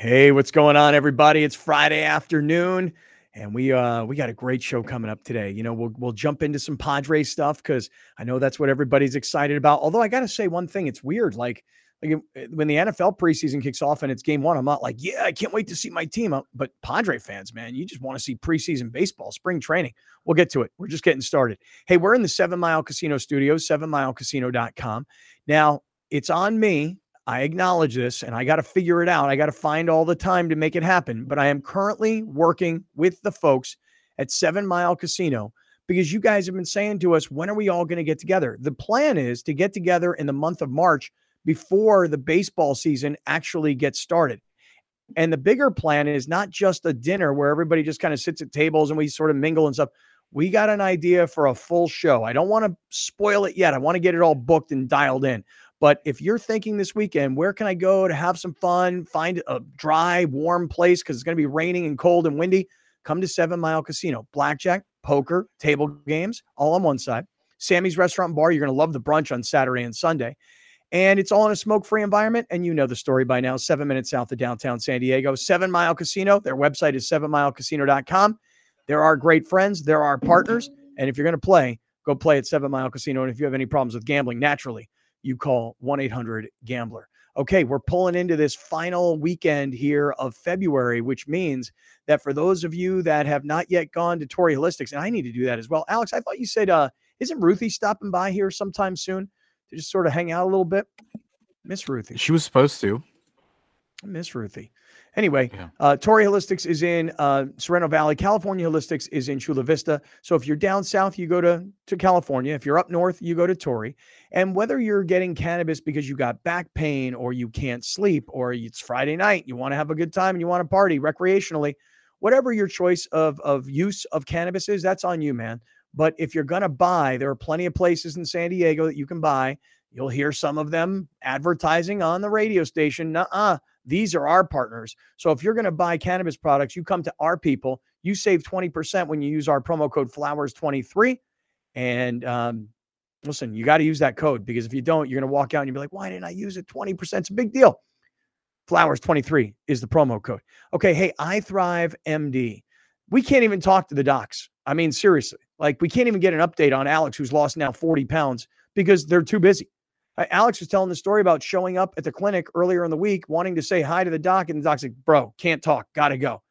Hey, what's going on, everybody? It's Friday afternoon, and we uh we got a great show coming up today. You know, we'll we'll jump into some Padres stuff because I know that's what everybody's excited about. Although I got to say one thing, it's weird. Like like when the NFL preseason kicks off and it's game one, I'm not like, yeah, I can't wait to see my team. Uh, but Padre fans, man, you just want to see preseason baseball, spring training. We'll get to it. We're just getting started. Hey, we're in the Seven Mile Casino Studios, sevenmilecasino.com. Now, it's on me I acknowledge this and I got to figure it out. I got to find all the time to make it happen. But I am currently working with the folks at Seven Mile Casino because you guys have been saying to us, when are we all going to get together? The plan is to get together in the month of March before the baseball season actually gets started. And the bigger plan is not just a dinner where everybody just kind of sits at tables and we sort of mingle and stuff. We got an idea for a full show. I don't want to spoil it yet. I want to get it all booked and dialed in. But if you're thinking this weekend, where can I go to have some fun, find a dry, warm place because it's going to be raining and cold and windy? Come to Seven Mile Casino. Blackjack, poker, table games, all on one side. Sammy's Restaurant Bar. You're going to love the brunch on Saturday and Sunday. And it's all in a smoke free environment. And you know the story by now, seven minutes south of downtown San Diego. Seven Mile Casino. Their website is sevenmilecasino.com. There are great friends, there are partners. And if you're going to play, go play at Seven Mile Casino. And if you have any problems with gambling, naturally, you call 1 800 Gambler. Okay, we're pulling into this final weekend here of February, which means that for those of you that have not yet gone to Torrey Holistics, and I need to do that as well. Alex, I thought you said, uh, isn't Ruthie stopping by here sometime soon to just sort of hang out a little bit? Miss Ruthie. She was supposed to. Miss Ruthie. Anyway, yeah. uh, Torrey Holistics is in uh, Sorrento Valley. California Holistics is in Chula Vista. So if you're down south, you go to, to California. If you're up north, you go to Torrey. And whether you're getting cannabis because you got back pain or you can't sleep or it's Friday night, you want to have a good time and you want to party recreationally, whatever your choice of, of use of cannabis is, that's on you, man. But if you're going to buy, there are plenty of places in San Diego that you can buy. You'll hear some of them advertising on the radio station. Nuh-uh these are our partners. So if you're going to buy cannabis products, you come to our people. You save 20% when you use our promo code flowers23. And um, listen, you got to use that code because if you don't, you're going to walk out and you'll be like, why didn't I use it? 20% is a big deal. Flowers23 is the promo code. Okay. Hey, I Thrive MD. We can't even talk to the docs. I mean, seriously, like we can't even get an update on Alex, who's lost now 40 pounds because they're too busy. Uh, Alex was telling the story about showing up at the clinic earlier in the week, wanting to say hi to the doc, and the doc's like, bro, can't talk, gotta go.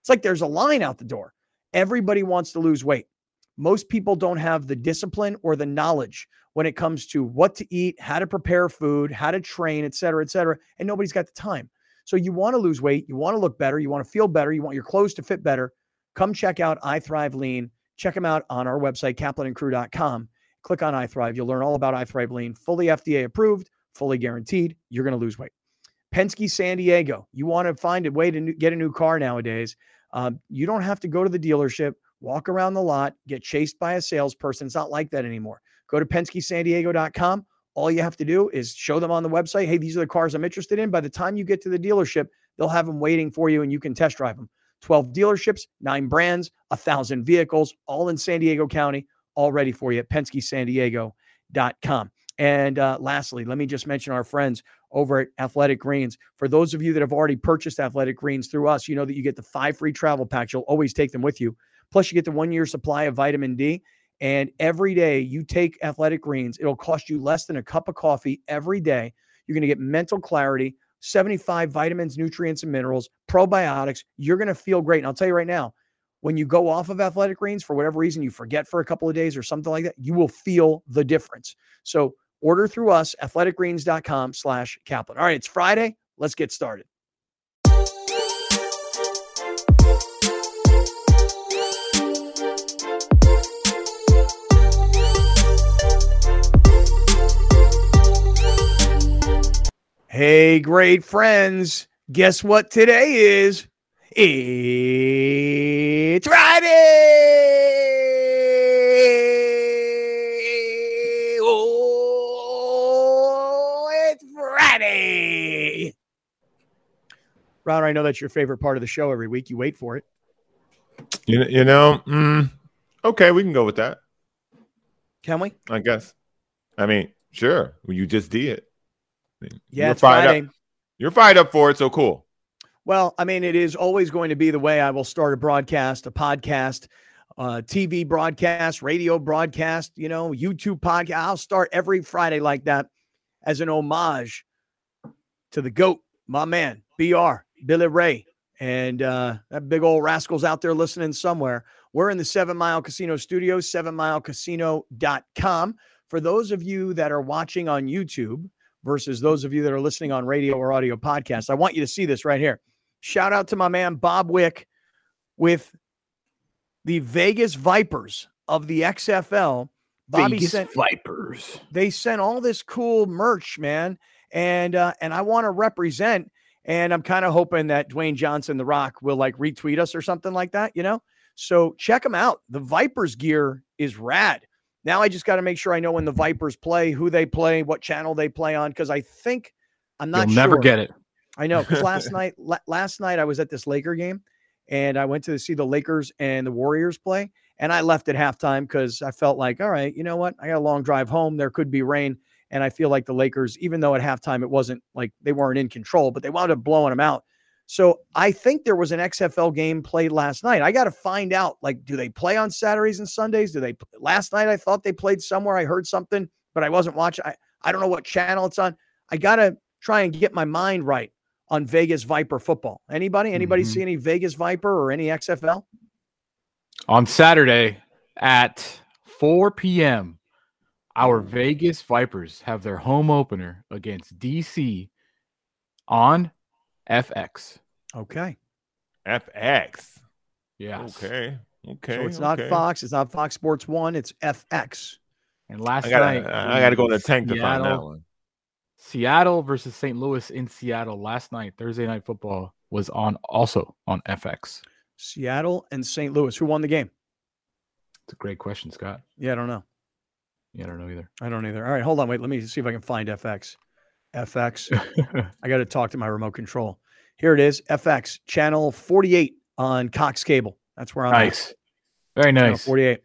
It's like there's a line out the door. Everybody wants to lose weight. Most people don't have the discipline or the knowledge when it comes to what to eat, how to prepare food, how to train, et cetera, et cetera. And nobody's got the time. So you want to lose weight, you want to look better, you want to feel better, you want your clothes to fit better. Come check out I Thrive Lean. Check them out on our website, kaplanandcrew.com. Click on iThrive. You'll learn all about iThrive Lean, fully FDA approved, fully guaranteed. You're going to lose weight. Penske San Diego. You want to find a way to get a new car nowadays. Um, you don't have to go to the dealership, walk around the lot, get chased by a salesperson. It's not like that anymore. Go to PenskeSanDiego.com. All you have to do is show them on the website, hey, these are the cars I'm interested in. By the time you get to the dealership, they'll have them waiting for you and you can test drive them. 12 dealerships, nine brands, a thousand vehicles, all in San Diego County, all ready for you at PenskeSanDiego.com. And uh, lastly, let me just mention our friends over at Athletic Greens. For those of you that have already purchased Athletic Greens through us, you know that you get the five free travel packs. You'll always take them with you. Plus, you get the one year supply of vitamin D. And every day you take Athletic Greens, it'll cost you less than a cup of coffee every day. You're going to get mental clarity, 75 vitamins, nutrients, and minerals, probiotics. You're going to feel great. And I'll tell you right now, when you go off of athletic greens for whatever reason you forget for a couple of days or something like that you will feel the difference so order through us athleticgreens.com slash kaplan all right it's friday let's get started Hey, great friends. Guess what today is? It's Friday. Oh, it's Friday. Ron, I know that's your favorite part of the show every week. You wait for it. You, you know, mm, okay, we can go with that. Can we? I guess. I mean, sure. You just did. I mean, yeah, it's Friday. Up. You're fired up for it, so cool. Well, I mean, it is always going to be the way I will start a broadcast, a podcast, uh, TV broadcast, radio broadcast, you know, YouTube podcast. I'll start every Friday like that as an homage to the GOAT, my man, BR, Billy Ray. And uh, that big old rascal's out there listening somewhere. We're in the Seven Mile Casino Studios, sevenmilecasino.com. For those of you that are watching on YouTube versus those of you that are listening on radio or audio podcast, I want you to see this right here. Shout out to my man Bob Wick with the Vegas Vipers of the XFL. Bobby Vegas sent, Vipers. They sent all this cool merch, man, and uh, and I want to represent. And I'm kind of hoping that Dwayne Johnson, The Rock, will like retweet us or something like that, you know. So check them out. The Vipers gear is rad. Now I just got to make sure I know when the Vipers play, who they play, what channel they play on, because I think I'm not. You'll sure. never get it. I know because last night, last night I was at this Laker game, and I went to see the Lakers and the Warriors play, and I left at halftime because I felt like, all right, you know what, I got a long drive home. There could be rain, and I feel like the Lakers, even though at halftime it wasn't like they weren't in control, but they wound up blowing them out. So I think there was an XFL game played last night. I got to find out. Like, do they play on Saturdays and Sundays? Do they? Last night I thought they played somewhere. I heard something, but I wasn't watching. I I don't know what channel it's on. I got to try and get my mind right on Vegas Viper football. Anybody? Anybody mm-hmm. see any Vegas Viper or any XFL? On Saturday at 4 p.m., our Vegas Vipers have their home opener against DC on FX. Okay. FX. Yeah. Okay. Okay. So it's okay. not Fox. It's not Fox Sports One. It's FX. And last I gotta, night, I got to go in the tank Seattle, to find that one. Seattle versus St. Louis in Seattle last night, Thursday night football was on also on FX. Seattle and St. Louis. Who won the game? It's a great question, Scott. Yeah, I don't know. Yeah, I don't know either. I don't either. All right, hold on. Wait, let me see if I can find FX. FX. I got to talk to my remote control. Here it is. FX channel 48 on Cox Cable. That's where I'm nice. At. Very nice. Channel 48.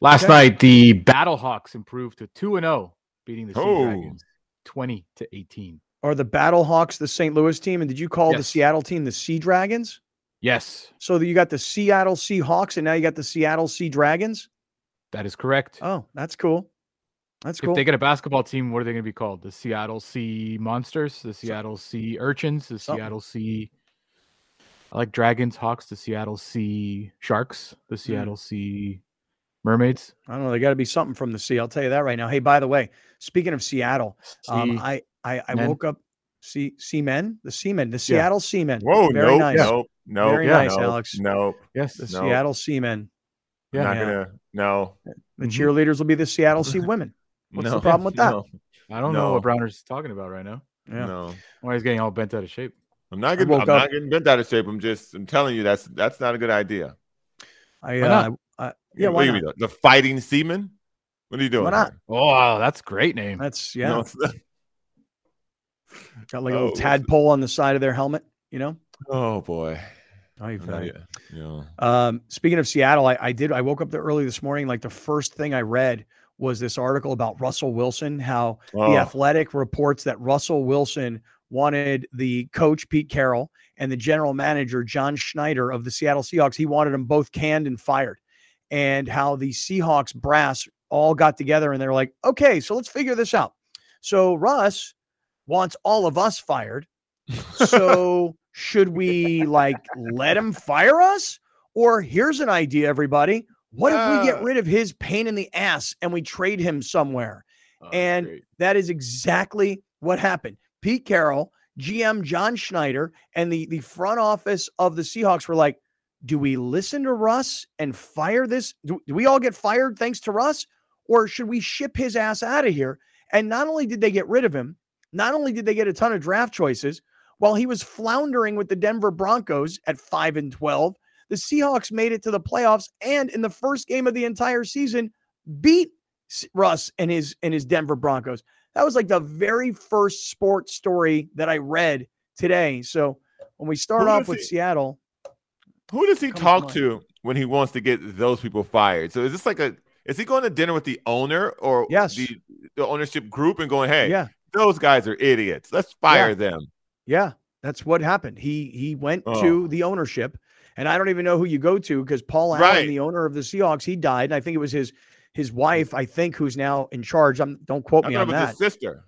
Last okay. night, the Battlehawks improved to 2 and 0, beating the Sea oh. Dragons 20 to 18. Are the Battlehawks the St. Louis team? And did you call yes. the Seattle team the Sea Dragons? Yes. So you got the Seattle Seahawks and now you got the Seattle Sea Dragons? That is correct. Oh, that's cool. That's cool. If they get a basketball team, what are they going to be called? The Seattle Sea Monsters, the Seattle Sea Urchins, the Something. Seattle Sea. I like Dragons, Hawks, the Seattle Sea Sharks, the hmm. Seattle mm. Sea Mermaids. I don't know. They got to be something from the sea. I'll tell you that right now. Hey, by the way, speaking of Seattle, um, I I, I woke up. See, Seamen, the Seamen, the Seattle yeah. Seamen. Whoa, very nope, nice. Nope, nope, very yeah, nice, nope, Alex. Nope. Yes, the nope. Seattle Seamen. Yeah, not yeah. gonna. No, the mm-hmm. cheerleaders will be the Seattle Sea Women. What's no, the problem with that? No. I don't no. know what Browner's talking about right now. Yeah. No. Why he's getting all bent out of shape. I'm not getting. I'm up. not getting bent out of shape. I'm just. I'm telling you that's that's not a good idea. I. Uh, I, yeah. Why not? The fighting seaman. What are you doing? Why not? Oh, that's a great name. That's yeah. No, Got like a little oh, tadpole on the side of their helmet. You know. Oh boy. Oh, you yeah. Um, speaking of Seattle, I, I did. I woke up there early this morning. Like the first thing I read was this article about Russell Wilson, how oh. the athletic reports that Russell Wilson wanted the coach, Pete Carroll, and the general manager, John Schneider of the Seattle Seahawks, he wanted them both canned and fired. And how the Seahawks brass all got together and they're like, okay, so let's figure this out. So Russ wants all of us fired. So should we like let him fire us? Or here's an idea, everybody. What if we get rid of his pain in the ass and we trade him somewhere? Oh, and great. that is exactly what happened. Pete Carroll, GM John Schneider, and the, the front office of the Seahawks were like, do we listen to Russ and fire this? Do, do we all get fired thanks to Russ? Or should we ship his ass out of here? And not only did they get rid of him, not only did they get a ton of draft choices, while he was floundering with the Denver Broncos at 5 and 12, the Seahawks made it to the playoffs and in the first game of the entire season beat Russ and his and his Denver Broncos. That was like the very first sports story that I read today. So when we start off with Seattle, who does he talk to when he wants to get those people fired? So is this like a is he going to dinner with the owner or yes. the, the ownership group and going, hey, yeah. those guys are idiots. Let's fire yeah. them. Yeah. That's what happened. He he went oh. to the ownership, and I don't even know who you go to because Paul Allen, right. the owner of the Seahawks, he died. And I think it was his his wife, I think, who's now in charge. I'm don't quote me on that. His sister.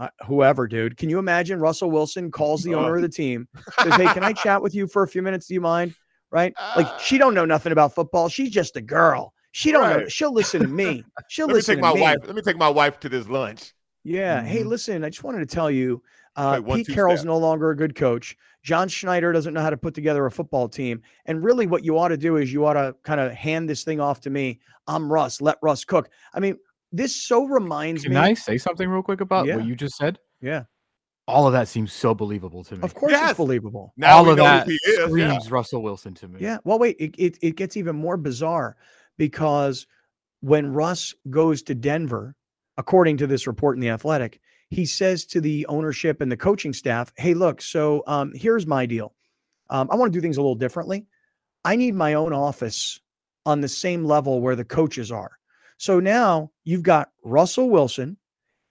Uh, whoever, dude. Can you imagine Russell Wilson calls the owner of the team, says, "Hey, can I chat with you for a few minutes? Do you mind?" Right? Like she don't know nothing about football. She's just a girl. She don't right. know. She'll listen to me. She'll Let listen me take my me. wife. Let me take my wife to this lunch. Yeah. Mm-hmm. Hey, listen, I just wanted to tell you, uh, Pete Carroll's step. no longer a good coach. John Schneider doesn't know how to put together a football team. And really, what you ought to do is you ought to kind of hand this thing off to me. I'm Russ. Let Russ cook. I mean, this so reminds Can me. Can I say something real quick about yeah. what you just said? Yeah. All of that seems so believable to me. Of course, yes. it's believable. Now All of that screams yeah. Russell Wilson to me. Yeah. Well, wait. It, it, it gets even more bizarre because when Russ goes to Denver, according to this report in the Athletic, he says to the ownership and the coaching staff, "Hey, look. So um, here's my deal. Um, I want to do things a little differently. I need my own office on the same level where the coaches are. So now you've got Russell Wilson."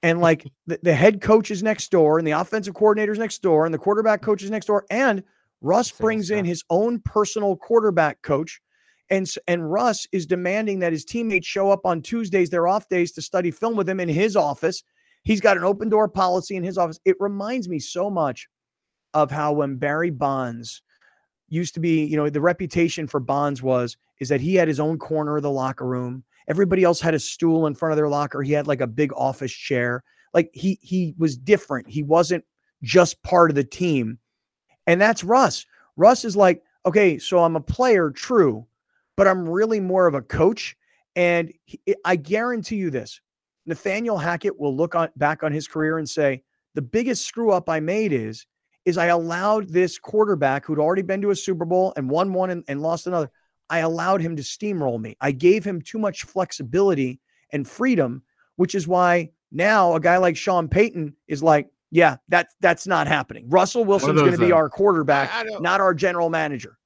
And like the, the head coach is next door, and the offensive coordinator's next door, and the quarterback coach is next door, and Russ brings in his own personal quarterback coach and and Russ is demanding that his teammates show up on Tuesdays, their off days, to study film with him in his office. He's got an open door policy in his office. It reminds me so much of how when Barry Bonds used to be, you know, the reputation for Bonds was is that he had his own corner of the locker room. Everybody else had a stool in front of their locker. He had like a big office chair. Like he he was different. He wasn't just part of the team. And that's Russ. Russ is like, okay, so I'm a player, true, but I'm really more of a coach. And he, I guarantee you this Nathaniel Hackett will look on, back on his career and say, the biggest screw up I made is, is I allowed this quarterback who'd already been to a Super Bowl and won one and, and lost another. I allowed him to steamroll me. I gave him too much flexibility and freedom, which is why now a guy like Sean Payton is like, yeah, that that's not happening. Russell Wilson's going to be our quarterback, not our general manager.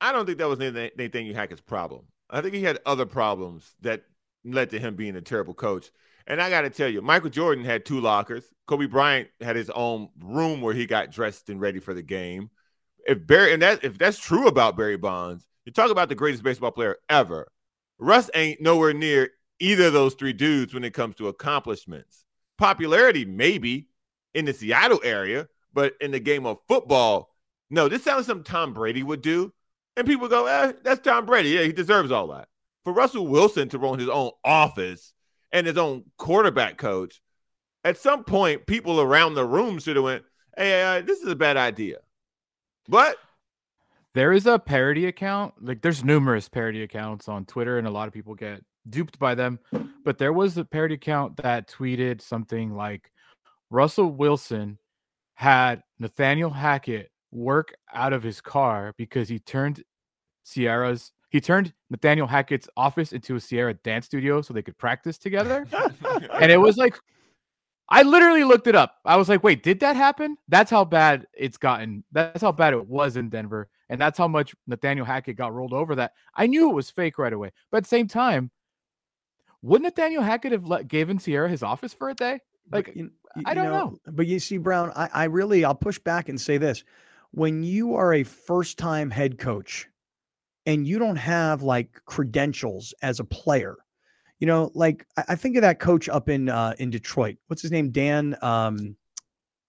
I don't think that was Nathaniel Hackett's problem. I think he had other problems that led to him being a terrible coach. And I got to tell you, Michael Jordan had two lockers. Kobe Bryant had his own room where he got dressed and ready for the game. If Barry and that if that's true about Barry Bonds, you talk about the greatest baseball player ever. Russ ain't nowhere near either of those three dudes when it comes to accomplishments. Popularity, maybe in the Seattle area, but in the game of football, no. This sounds like something Tom Brady would do. And people go, eh, that's Tom Brady. Yeah, he deserves all that. For Russell Wilson to run his own office and his own quarterback coach, at some point, people around the room should have went, hey, uh, this is a bad idea. But there is a parody account. Like there's numerous parody accounts on Twitter, and a lot of people get duped by them. But there was a parody account that tweeted something like Russell Wilson had Nathaniel Hackett work out of his car because he turned Ciara's he turned Nathaniel Hackett's office into a Sierra dance studio so they could practice together. and it was like I literally looked it up. I was like, wait, did that happen? That's how bad it's gotten. That's how bad it was in Denver. And that's how much Nathaniel Hackett got rolled over that. I knew it was fake right away. But at the same time, wouldn't Nathaniel Hackett have let, given Ciara his office for a day? Like, you, you, I don't know, know, But you see, Brown, I, I really, I'll push back and say this when you are a first time head coach and you don't have like credentials as a player, you know, like I, I think of that coach up in uh, in Detroit. What's his name? Dan. Um,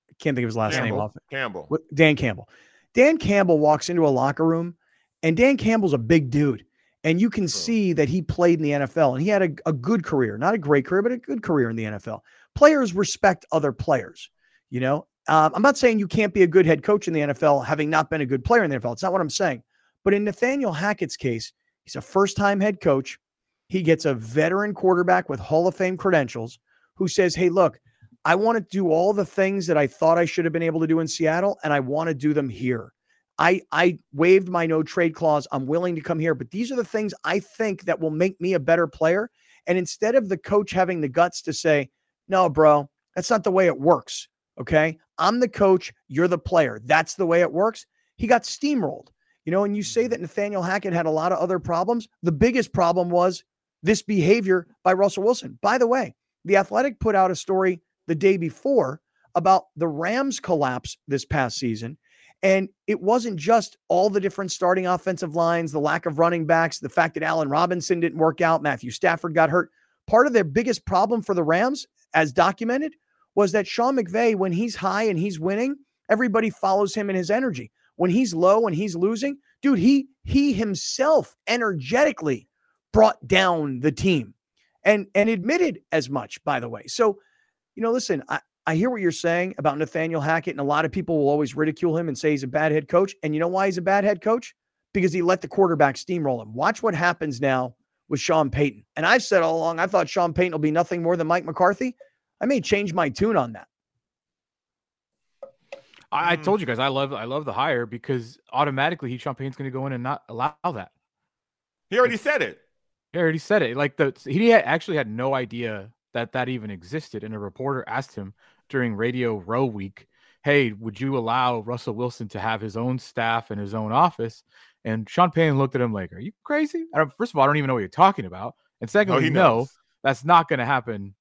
I can't think of his last Campbell. name. Off Campbell. Dan Campbell. Dan Campbell walks into a locker room, and Dan Campbell's a big dude. And you can see that he played in the NFL and he had a, a good career, not a great career, but a good career in the NFL. Players respect other players, you know, um, I'm not saying you can't be a good head coach in the NFL having not been a good player in the NFL. It's not what I'm saying. But in Nathaniel Hackett's case, he's a first time head coach. He gets a veteran quarterback with Hall of Fame credentials who says, Hey, look, I want to do all the things that I thought I should have been able to do in Seattle, and I want to do them here. I, I waived my no trade clause. I'm willing to come here, but these are the things I think that will make me a better player. And instead of the coach having the guts to say, no, bro, that's not the way it works. Okay. I'm the coach. You're the player. That's the way it works. He got steamrolled. You know, and you say that. Nathaniel Hackett had a lot of other problems. The biggest problem was this behavior by Russell Wilson. By the way, the Athletic put out a story the day before about the Rams' collapse this past season. And it wasn't just all the different starting offensive lines, the lack of running backs, the fact that Allen Robinson didn't work out, Matthew Stafford got hurt. Part of their biggest problem for the Rams, as documented, was that Sean McVay, when he's high and he's winning, everybody follows him in his energy. When he's low and he's losing, dude, he he himself energetically brought down the team and and admitted as much, by the way. So, you know, listen, I, I hear what you're saying about Nathaniel Hackett, and a lot of people will always ridicule him and say he's a bad head coach. And you know why he's a bad head coach? Because he let the quarterback steamroll him. Watch what happens now with Sean Payton. And I've said all along, I thought Sean Payton will be nothing more than Mike McCarthy. I may change my tune on that. I, I hmm. told you guys I love I love the hire because automatically he Sean Payton's going to go in and not allow that. He already said it. He already said it. Like the he had, actually had no idea that that even existed, and a reporter asked him during Radio Row Week, "Hey, would you allow Russell Wilson to have his own staff and his own office?" And Sean Payton looked at him like, "Are you crazy?" first of all, I don't even know what you're talking about, and secondly, no, no that's not going to happen.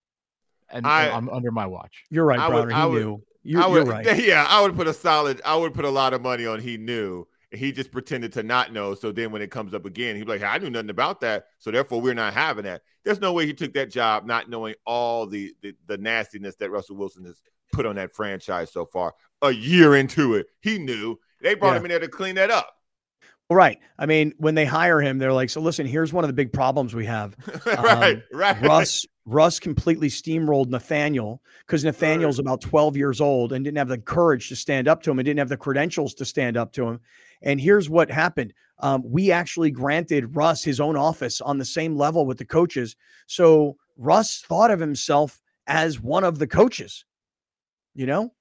And, I, and under my watch, you're right, Browner. Would, he would, knew. You're, I would, you're right. Yeah, I would put a solid. I would put a lot of money on he knew. He just pretended to not know. So then when it comes up again, he'd be like, hey, I knew nothing about that. So therefore, we're not having that. There's no way he took that job not knowing all the the, the nastiness that Russell Wilson has put on that franchise so far. A year into it, he knew they brought yeah. him in there to clean that up. Right. I mean, when they hire him, they're like, so listen, here's one of the big problems we have. right, um, right. Russ Russ completely steamrolled Nathaniel because Nathaniel's about 12 years old and didn't have the courage to stand up to him and didn't have the credentials to stand up to him. And here's what happened. Um, we actually granted Russ his own office on the same level with the coaches. So Russ thought of himself as one of the coaches, you know?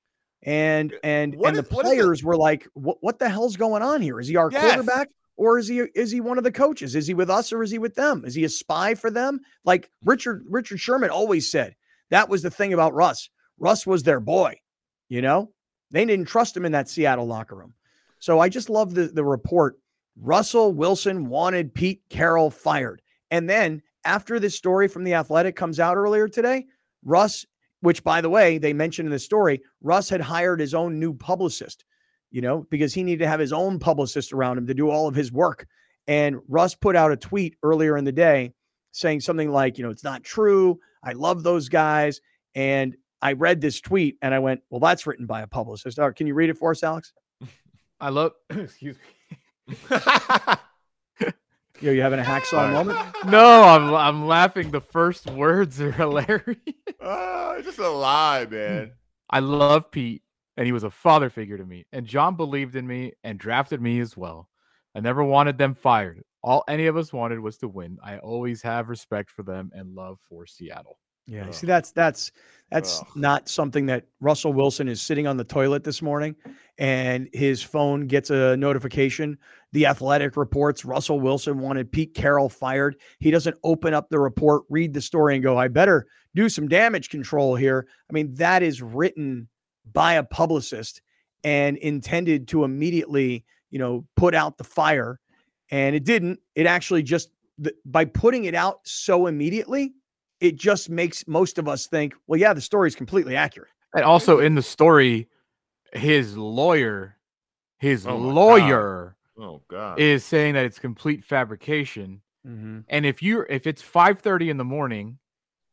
And and what and is, the players were like, what, what the hell's going on here? Is he our yes. quarterback? Or is he is he one of the coaches? Is he with us or is he with them? Is he a spy for them? Like Richard Richard Sherman always said, that was the thing about Russ. Russ was their boy, you know? They didn't trust him in that Seattle locker room. So I just love the the report. Russell Wilson wanted Pete Carroll fired. And then after this story from the Athletic comes out earlier today, Russ, which by the way, they mentioned in the story, Russ had hired his own new publicist you know, because he needed to have his own publicist around him to do all of his work. And Russ put out a tweet earlier in the day saying something like, you know, it's not true. I love those guys. And I read this tweet and I went, well, that's written by a publicist. Right, can you read it for us, Alex? I love, excuse me. Yo, you having a hacksaw moment? No, I'm I'm laughing. The first words are hilarious. Uh, just a lie, man. I love Pete and he was a father figure to me. And John believed in me and drafted me as well. I never wanted them fired. All any of us wanted was to win. I always have respect for them and love for Seattle. Yeah, see that's that's that's Ugh. not something that Russell Wilson is sitting on the toilet this morning and his phone gets a notification. The Athletic reports Russell Wilson wanted Pete Carroll fired. He doesn't open up the report, read the story and go, "I better do some damage control here." I mean, that is written by a publicist and intended to immediately, you know, put out the fire. And it didn't. It actually just, by putting it out so immediately, it just makes most of us think, well, yeah, the story is completely accurate. And also in the story, his lawyer, his oh lawyer, God. oh god, is saying that it's complete fabrication. Mm-hmm. And if you if it's five thirty in the morning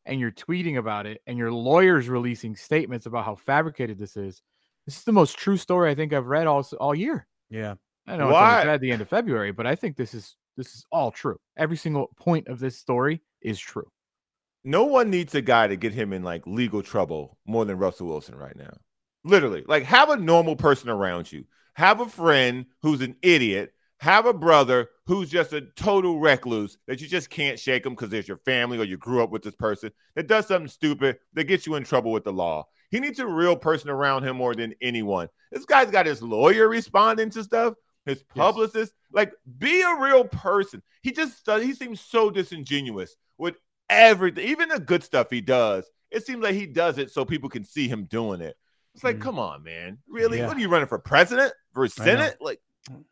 and you're tweeting about it and your lawyer's releasing statements about how fabricated this is, this is the most true story I think I've read all all year. Yeah. I know it's at the end of February, but I think this is this is all true. Every single point of this story is true. No one needs a guy to get him in like legal trouble more than Russell Wilson right now. Literally. Like have a normal person around you. Have a friend who's an idiot have a brother who's just a total recluse that you just can't shake him because there's your family or you grew up with this person that does something stupid that gets you in trouble with the law. He needs a real person around him more than anyone. This guy's got his lawyer responding to stuff, his publicist. Yes. Like, be a real person. He just he seems so disingenuous with everything, even the good stuff he does. It seems like he does it so people can see him doing it. It's like, mm. come on, man. Really? Yeah. What are you running for president? For Senate? Like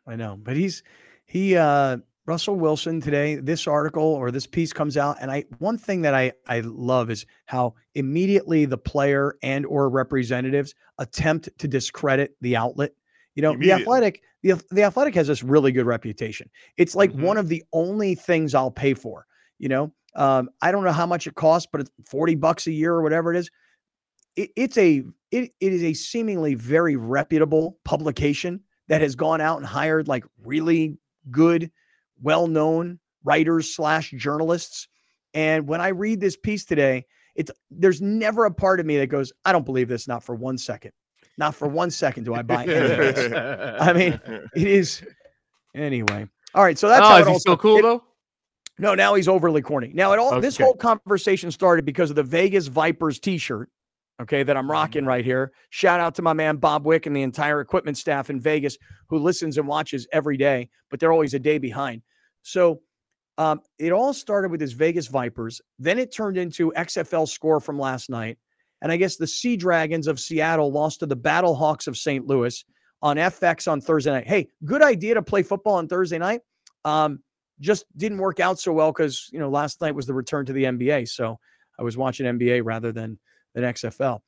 I know, but he's he uh Russell Wilson today, this article or this piece comes out, and I one thing that I I love is how immediately the player and or representatives attempt to discredit the outlet. You know, the athletic, the, the athletic has this really good reputation. It's like mm-hmm. one of the only things I'll pay for. You know, um, I don't know how much it costs, but it's 40 bucks a year or whatever it is. It, it's a it, it is a seemingly very reputable publication that has gone out and hired like really good, well-known writers slash journalists. And when I read this piece today, it's there's never a part of me that goes, I don't believe this, not for one second. Not for one second do I buy any I mean, it is anyway. All right, so that's oh, how is he still cool it, though? No, now he's overly corny. Now, it all okay. this whole conversation started because of the Vegas Vipers T-shirt, okay, that I'm rocking right here. Shout out to my man Bob Wick and the entire equipment staff in Vegas who listens and watches every day, but they're always a day behind. So, um, it all started with his Vegas Vipers. Then it turned into XFL score from last night, and I guess the Sea Dragons of Seattle lost to the Battle Hawks of St. Louis on FX on Thursday night. Hey, good idea to play football on Thursday night. Um, just didn't work out so well because you know last night was the return to the NBA, so I was watching NBA rather than than XFL.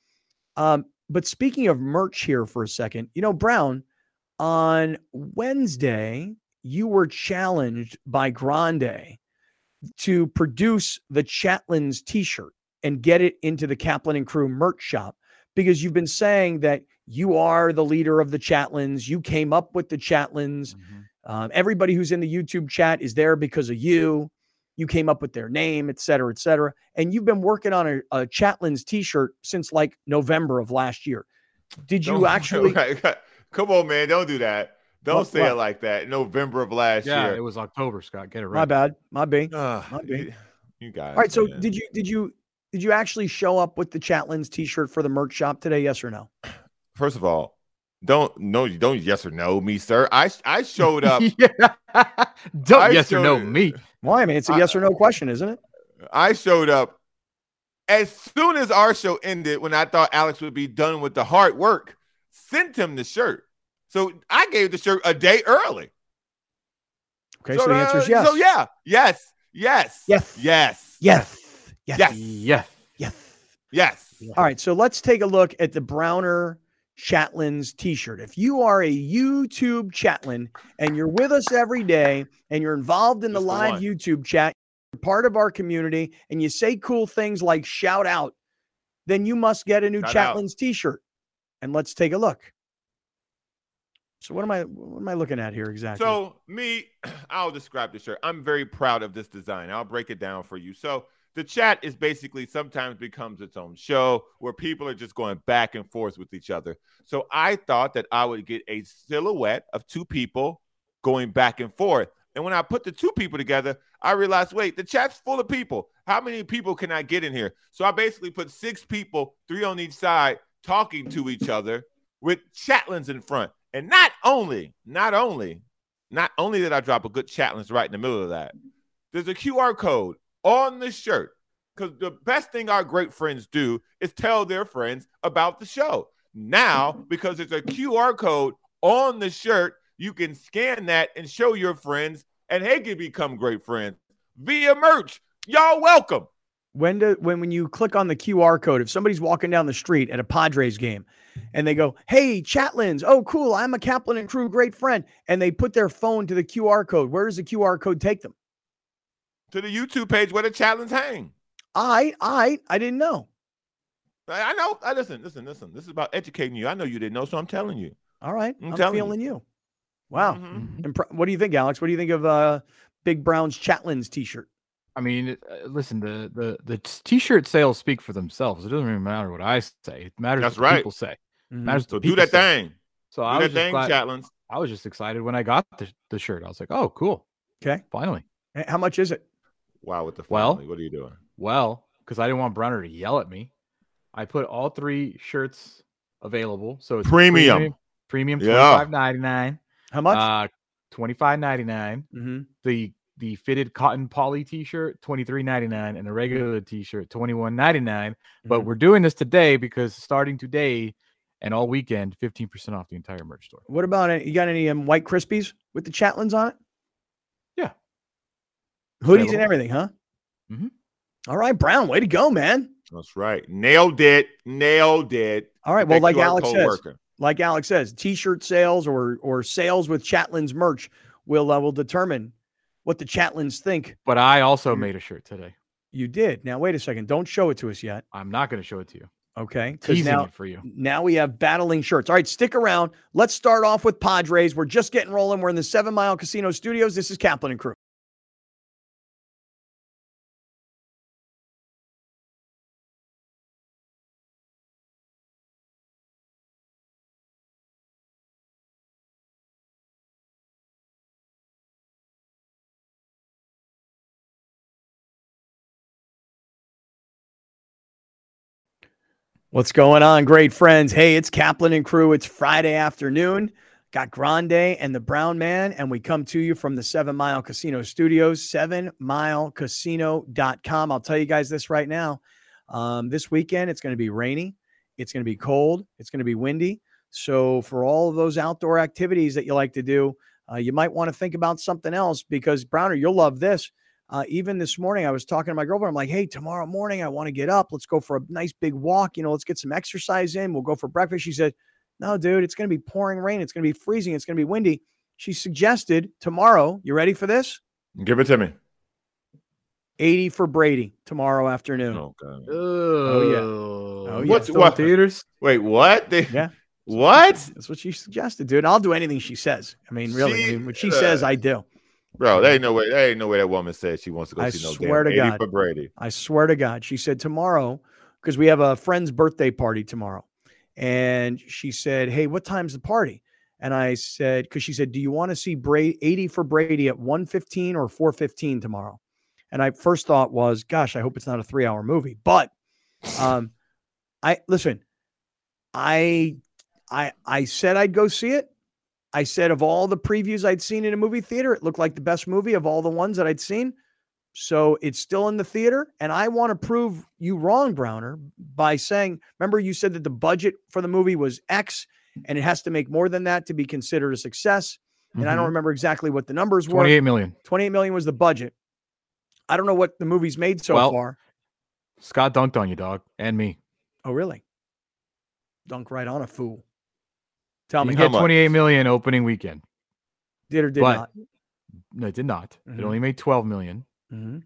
Um, but speaking of merch here for a second, you know, Brown, on Wednesday you were challenged by Grande to produce the Chatlin's T-shirt and get it into the Kaplan and Crew merch shop because you've been saying that you are the leader of the Chatlins. You came up with the Chatlins. Mm-hmm. Um, everybody who's in the YouTube chat is there because of you. You came up with their name, et cetera, et cetera. And you've been working on a, a Chatlin's t shirt since like November of last year. Did you don't, actually? Come on, man. Don't do that. Don't what, say what? it like that. November of last yeah, year. Yeah, it was October, Scott. Get it right. My bad. My B. Uh, My B. You guys. All right. So man. did you did you did you actually show up with the Chatlin's t-shirt for the merch shop today? Yes or no? First of all, don't no you don't yes or no me sir i i showed up don't I yes or no me. Why i mean it's a I, yes or no question isn't it? I showed up. As soon as our show ended when i thought alex would be done with the hard work sent him the shirt. So i gave the shirt a day early. Okay so, so the answer is yes so yeah yes yes yes. yes. Yes. Yes. Yes. Yes. Yes, yes. all right so let's take a look at the browner Chatlin's t-shirt. If you are a YouTube Chatlin and you're with us every day and you're involved in the live YouTube chat, you're part of our community and you say cool things like shout out, then you must get a new shout Chatlin's t-shirt. And let's take a look. So what am I what am I looking at here exactly? So me, I'll describe the shirt. I'm very proud of this design. I'll break it down for you. So the chat is basically sometimes becomes its own show where people are just going back and forth with each other. So I thought that I would get a silhouette of two people going back and forth. And when I put the two people together, I realized, wait, the chat's full of people. How many people can I get in here? So I basically put six people, three on each side, talking to each other with chatlins in front. And not only, not only, not only did I drop a good chatlins right in the middle of that, there's a QR code on the shirt. Because the best thing our great friends do is tell their friends about the show. Now, because it's a QR code on the shirt, you can scan that and show your friends, and they can become great friends via merch. Y'all welcome. When do when when you click on the QR code, if somebody's walking down the street at a Padres game and they go, Hey, Chatlins, oh cool, I'm a Kaplan and crew great friend, and they put their phone to the QR code, where does the QR code take them? To the YouTube page where the challenge hang. I I I didn't know. I, I know. I listen, listen, listen. This is about educating you. I know you didn't know, so I'm telling you. All right. I'm, I'm feeling you. you. Wow. Mm-hmm. Impre- what do you think, Alex? What do you think of uh Big Brown's Chatlin's t-shirt? I mean, uh, listen, the the the t-shirt sales speak for themselves. It doesn't really matter what I say. It matters That's what right. people say. Mm-hmm. matters so do that say. thing. So do I was that thing, glad, Chatlins. I was just excited when I got the, the shirt. I was like, oh, cool. Okay. Finally. How much is it? Wow, with the family. well, what are you doing? Well, because I didn't want Browner to yell at me, I put all three shirts available. So it's premium, premium, twenty five ninety nine. How much? Uh, twenty five ninety nine. Mm-hmm. The the fitted cotton poly t-shirt 23.99 and the regular t-shirt 21.99 mm-hmm. but we're doing this today because starting today and all weekend 15% off the entire merch store what about it you got any um, white krispies with the chatlins on it yeah Hoodies and everything, huh? Mhm. All right, Brown, way to go, man. That's right. Nailed it. Nailed it. All right. Well, Thank like you, our Alex says, like Alex says, t-shirt sales or or sales with Chatlin's merch will uh, will determine what the Chatlins think But I also made a shirt today. you did. Now, wait a second. Don't show it to us yet. I'm not going to show it to you. Okay. Teasing now, it for you. now we have battling shirts. All right, stick around. Let's start off with Padres. We're just getting rolling. We're in the Seven Mile Casino Studios. This is Kaplan and Crew. What's going on, great friends? Hey, it's Kaplan and crew. It's Friday afternoon. Got Grande and the Brown Man, and we come to you from the Seven Mile Casino Studios, sevenmilecasino.com. I'll tell you guys this right now. Um, this weekend, it's going to be rainy, it's going to be cold, it's going to be windy. So, for all of those outdoor activities that you like to do, uh, you might want to think about something else because, Browner, you'll love this. Uh, even this morning, I was talking to my girlfriend. I'm like, hey, tomorrow morning, I want to get up. Let's go for a nice big walk. You know, let's get some exercise in. We'll go for breakfast. She said, no, dude, it's going to be pouring rain. It's going to be freezing. It's going to be windy. She suggested tomorrow, you ready for this? Give it to me. 80 for Brady tomorrow afternoon. Oh, God. Oh yeah. Oh yeah. What's- in what? theaters? Wait, what? They, Yeah. What? That's what she suggested, dude. I'll do anything she says. I mean, really, I mean, what she says, I do. Bro, there ain't no way. There ain't no way that woman said she wants to go I see no swear damn to 80 God. for Brady. I swear to God. She said tomorrow, because we have a friend's birthday party tomorrow. And she said, Hey, what time's the party? And I said, because she said, Do you want to see Brady 80 for Brady at 115 or 415 tomorrow? And I first thought was, gosh, I hope it's not a three hour movie. But um, I listen, I I I said I'd go see it. I said of all the previews I'd seen in a movie theater, it looked like the best movie of all the ones that I'd seen. So it's still in the theater. And I want to prove you wrong, Browner, by saying, remember, you said that the budget for the movie was X and it has to make more than that to be considered a success. And I don't Mhm. remember exactly what the numbers were. 28 million. 28 million was the budget. I don't know what the movie's made so Well- far. Scott dunked on you, dog, and me. Oh, really? Dunk right on a fool. Tell me, You me, get much? 28 million opening weekend. did or did but- not? No, it did not. Mhm. It only made 12 million. Mhm.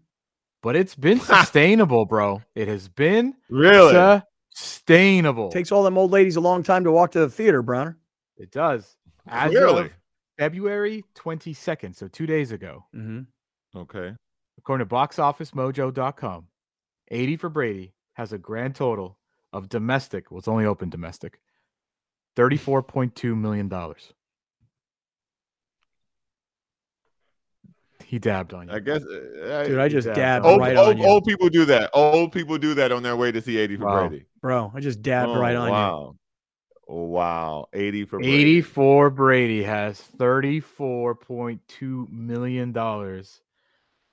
But it's been sustainable, bro. It has been Really? sustainable. Takes all them old ladies a long time to walk to the theater, Browner. it does. As Clearly. of February 22nd, so two days ago, Mm-hmm. Okay. according to boxofficemojo.com, 80 for Brady has a grand total of domestic, well, it's only open domestic, $34.2 million. He dabbed on you. I guess. uh, Dude, I just dabbed dabbed old, right old, on you. old people do that. Old people do that on their way to see 80 for Wow. Brady. Bro, I just dabbed Oh, right on you. wow. Oh, wow. 80 for Brady. 84 Brady has $34.2 million.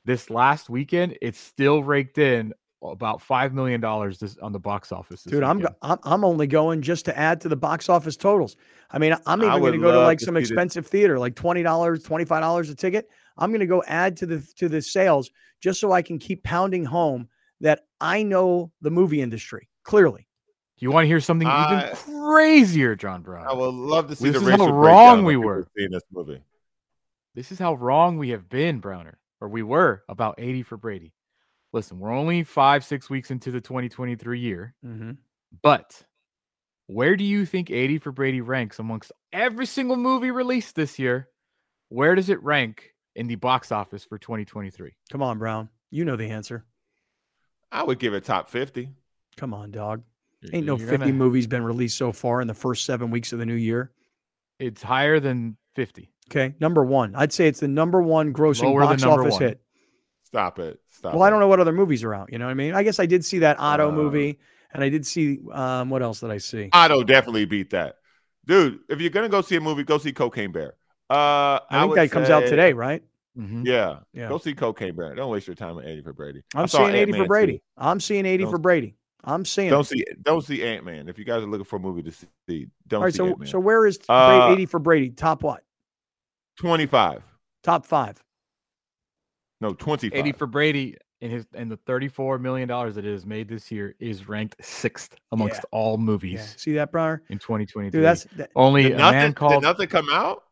This last weekend, it's still raked in about $5 million this, on the box office. This Dude, I'm, weekend. I'm I'm only going just to add to the box office totals. I mean, I'm even going to go to like to some see this- expensive theater, like twenty dollars, twenty five dollars a ticket. I'm going to go add to the to the sales just so I can keep pounding home that I know the movie industry clearly. Do you want to hear something I- even crazier, John Brown? I would love to see This the is how wrong we were. seeing this movie. This is how wrong we have been, Browner, or we were about 80 for Brady. Listen, we're only five, six weeks into the 2023 year, Mm-hmm. but where do you think 80 for Brady ranks amongst every single movie released this year? Where does it rank in the box office for 2023? Come on, Brown. You know the answer. I would give it top 50. Come on, dog. Ain't no you're 50 gonna- movies been released so far in the first seven weeks of the new year. It's higher than 50. Okay, number one. I'd say it's the number one grossing Lower than box number office one. hit. Stop it. Stop Well, I don't know what other movies are out. You know what I mean? I guess I did see that Otto Uh, movie, and I did see um, what else did I see? Otto definitely beat that. Dude, if you're going to go see a movie, go see Cocaine Bear. Uh, I think would that comes out today, right? Mhm. Yeah. Yeah. Go see Cocaine Bear. Don't waste your time with 80 for Brady. I I'm seeing 80 Ant-Man for too. Brady. I'm seeing 80 Don't- for Brady. I'm seeing. Don't it. see don't see Ant Man. If you guys are looking for a movie to see, don't All right, see so Ant-Man. so where is Uh, 80 for Brady? Top what? 25. Top five. No, 25. 80 for Brady in his and the 34 million dollars that it has made this year is ranked sixth amongst Yeah. all Yeah. movies See that, Browner? in 2023. Dude, that's that, only Did a nothing, man did called nothing come out?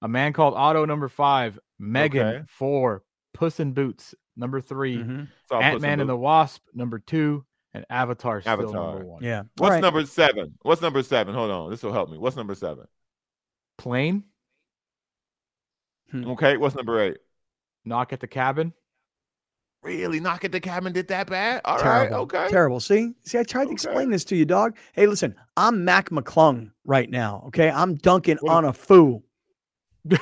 a man called Otto number five, Megan Okay. four, Puss in Boots number 3 mhm. In Ant Man and the Wasp number two, and Avatar still Avatar. number one. Yeah. What's right. number seven? What's number seven? Hold on. This will help me. What's number seven? Plane, Hmm. Okay. What's number eight? Knock at the Cabin. Really? Knock at the cabin did that bad? All right. Terrible. Okay. Terrible. See, see, I tried to explain this to you, dog. Hey, listen, I'm Mac McClung right now. Okay, I'm dunking What on a fool.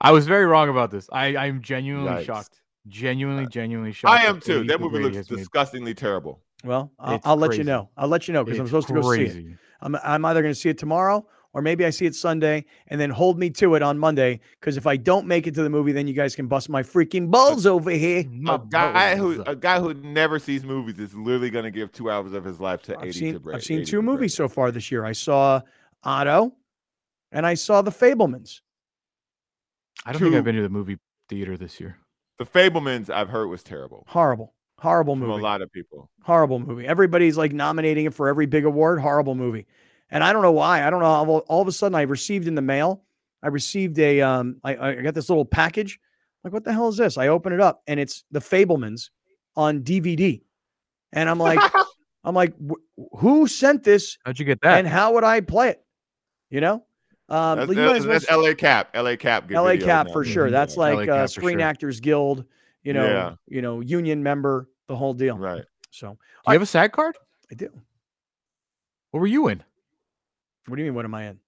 I was very wrong about this. I I'm genuinely Yikes. shocked. Genuinely, uh, genuinely shocked. I am too. That movie looks has made- disgustingly terrible. Well, I'll, I'll let you know. I'll let you know because I'm It's supposed to go see it. I'm, I'm either going to see it tomorrow or maybe I see it Sunday and then hold me to it on Monday. Because if I don't make it to the movie, then you guys can bust my freaking balls over here. My a guy who a guy who never sees movies is literally going to give two hours of his life to I've 80 seen to Brady. I've seen two movies Brady. so far this year. I saw Otto, and I saw The Fabelmans. I don't think I've been to the movie theater this year. The Fabelmans I've heard was terrible Horrible, horrible from movie. a lot of people. Horrible movie. Everybody's like nominating it for every big award. Horrible movie. And I don't know why. I don't know. All, all of a sudden, I received in the mail. I received a. Um. I, I got this little package. Like, what the hell is this? I open it up, and it's The Fabelmans on DVD. And I'm like, I'm like, "Wh- who sent this, How'd you get that? and how would I play it? You know. Um, That's, you might that's, that's LA Cap. LA Cap. get LA Cap now. for sure. That's LA like uh, Screen sure. Actors Guild. You know. Yeah. You know, union member, the whole deal. Right. So Do you have a SAG card? I do. What were you in? What do you mean? What am I in?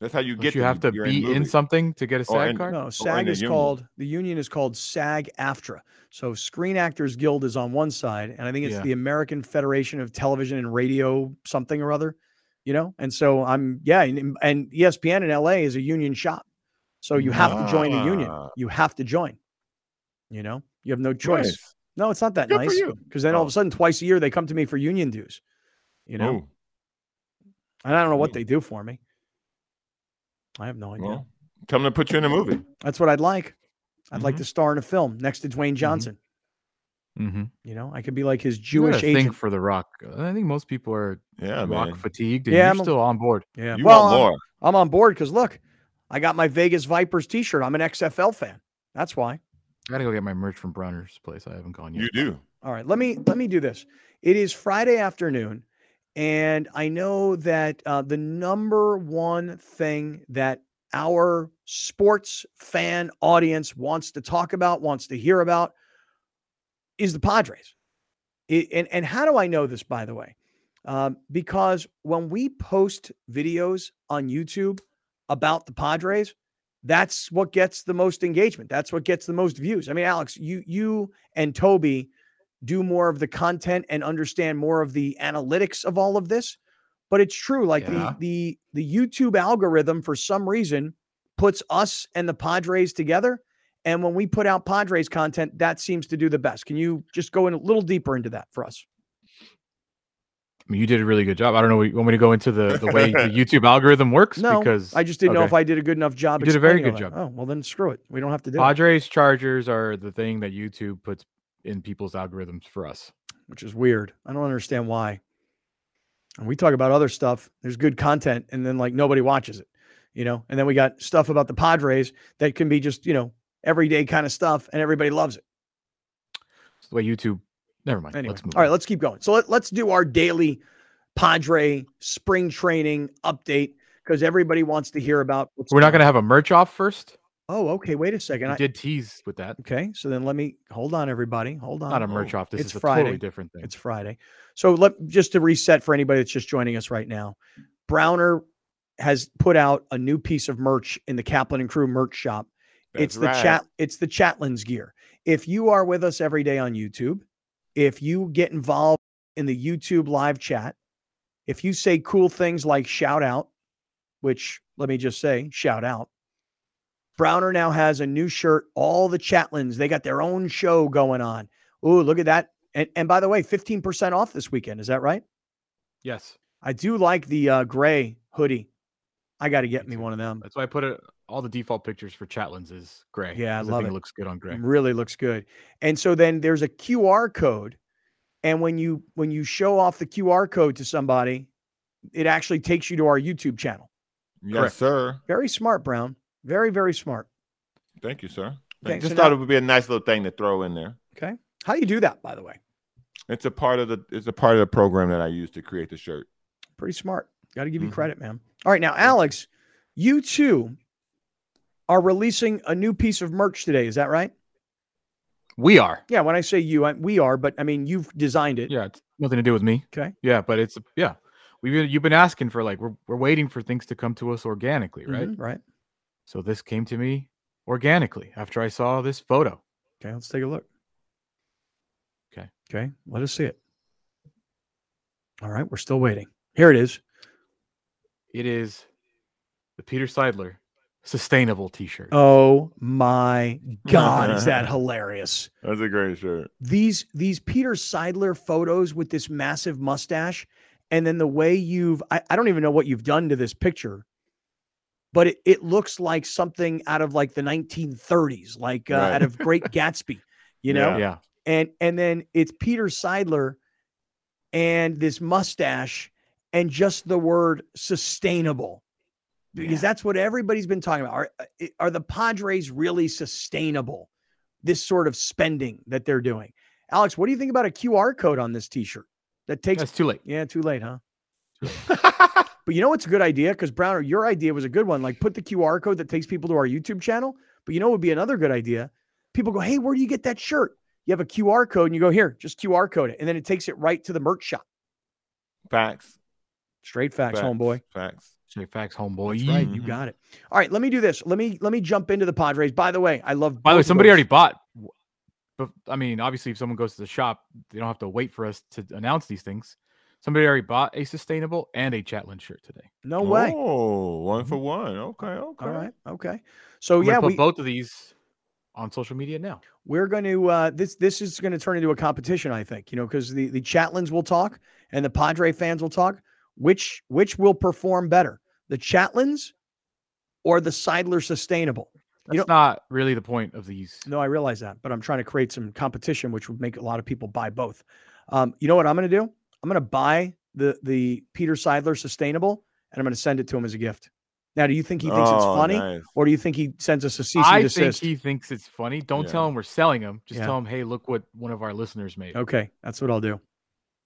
That's how you Don't get. you the- have to be in, movies. something to get a SAG in- card? No, SAG is union. called the union is called SAG AFTRA. So Screen Actors Guild is on one side, and I think it's Yeah. the American Federation of Television and Radio something or other. You know, and so I'm yeah, and, and ESPN in LA is a union shop, so you have to join the union. Ah. You have to join. You know, you have no choice. Nice. No, it's not that Good nice because then all of Oh. a sudden twice a year they come to me for union dues. You know, Ooh, and I don't know what they do for me. I have no idea. well, tell them to put you in a movie. That's what I'd like. I'd like Mhm. to star in a film next to Dwayne Johnson. Mm-hmm. You know, I could be like his Jewish Jewish thing agent. for The Rock. I think most people are Yeah, Rock man. fatigued, and Yeah, you're I'm still on board. Yeah. You well, want I'm- more? I'm, on board because look, I got my Vegas Vipers T-shirt. I'm an XFL fan. That's why. I gotta go get my merch from Browner's place. I haven't gone yet. You do. All right, let me let me do this. It is Friday afternoon, and I know that uh, the number one thing that our sports fan audience wants to talk about, wants to hear about, is the Padres. It, and and how do I know this? By the way, um, because when we post videos on YouTube about the Padres, that's what gets the most engagement. That's what gets the most views. I mean, Alex, you you and Toby do more of the content and understand more of the analytics of all of this. But it's true, like Yeah. the the the YouTube algorithm for some reason puts us and the Padres together. And when we put out Padres content, that seems to do the best. Can you just go in a little deeper into that for us? I mean, you did a really good job. I don't know. You want me to go into the, the way the YouTube algorithm works? No, because I just didn't know if. I did a good enough job. You did a very good all that. Oh, well, then screw it. We don't have to do it, Padres Chargers are the thing that YouTube puts in people's algorithms for us. which is weird. I don't understand why. And we talk about other stuff. There's good content, and then like nobody watches it, you know. And then we got stuff about the Padres that can be just you know everyday kind of stuff, and everybody loves it. It's the way YouTube. Never mind. Anyway, Let's move. all right, let's keep going. So let, let's do our daily Padre spring training update because everybody wants to hear about. what's We're not going to have a merch off first. Oh, okay. Wait a second. I, did tease with that. okay, so then let me hold on, everybody. Hold on. Not a merch Oh, off. This it's is a Friday. totally different thing. It's Friday. So let just to reset for anybody that's just joining us right now. Browner has put out a new piece of merch in the Kaplan and Crew merch shop. it's the right. chat it's the Chatlin's gear. If you are with us every day on YouTube, if you get involved in the YouTube live chat, if you say cool things like shout out, which let me just say, shout out. Browner now has a new shirt. All the Chatlins, they got their own show going on. Oh, look at that. And, and by the way, 15% off this weekend. Is that right? Yes. I do like the uh, gray hoodie. I got to get me one of them. That's why I put it. All the default pictures for Chatlin's is gray. Yeah, I love think it. looks good on gray. Really looks good. And so then there's a QR code, and when you when you show off the QR code to somebody, it actually takes you to our YouTube channel. Yes, Correct. sir. Very smart, Brown. Very very smart. Thank you, sir. Okay, Thank- so Just now- thought it would be a nice little thing to throw in there. Okay, how do you do that, by the way? It's a part of the it's a part of the program that I use to create the shirt. Pretty smart. Got to give you Mhm. credit, man. All right, now Alex, you too are releasing a new piece of merch today. Is that right? We are. Yeah. When I say you, I, we are, but I mean you've designed it. Yeah, it's nothing to do with me. Okay. Yeah, but it's yeah. We've been, you've been asking for like we're we're waiting for things to come to us organically, right? Mhm, right. So this came to me organically after I saw this photo. Okay. Let's take a look. Okay. Okay. Let us see it. All right. We're still waiting. Here it is. It is the Peter Seidler sustainable T-shirt. Oh my God, is that hilarious? That's a great shirt. These these Peter Seidler photos with this massive mustache, and then the way you've I, I don't even know what you've done to this picture, but it, it looks like something out of like the 1930s, like uh, Right. out of Great Gatsby, you know? Yeah. yeah. And and then it's Peter Seidler and this mustache and just the word sustainable because that's what everybody's been talking about. Are uh, are the Padres really sustainable? This sort of spending that they're doing. Alex, what do you think about a QR code on this T-shirt that takes? That's too late. Yeah, too late, huh? But you know what's a good idea? Because Browner, your idea was a good one. Like put the QR code that takes people to our YouTube channel. But you know what would be another good idea? People go, hey, where do you get that shirt? You have a QR code and you go, here, just QR code it. And then it takes it right to the merch shop. Facts. Straight facts, Facts. homeboy. Facts. Say facts, homeboy. That's right. You Mhm. got it. All right, let me do this. Let me let me jump into the Padres. By the way, I love By the way, somebody already bought. But I mean, obviously, if someone goes to the shop, they don't have to wait for us to announce these things. Somebody already bought a sustainable and a Chatlin shirt today. No way. Oh, one for one. Okay. Okay. All right. Okay. So I'm yeah, put we, both of these on social media now. we're going to uh, this this is going to turn into a competition, I think. You know, because the the Chatlins will talk and the Padre fans will talk. Which which will perform better, the Chatlins or the Seidler Sustainable? That's You not really the point of these. No, I realize that, but I'm trying to create some competition, which would make a lot of people buy both. Um, you know what I'm going to do? I'm going to buy the the Peter Seidler Sustainable, and I'm going to send it to him as a gift. Now, do you think he thinks it's Oh, funny, nice. or do you think he sends us a cease and I think he thinks it's funny. Don't Yeah. tell him we're selling them. Just Yeah. tell him, hey, look what one of our listeners made, Okay, that's what I'll do.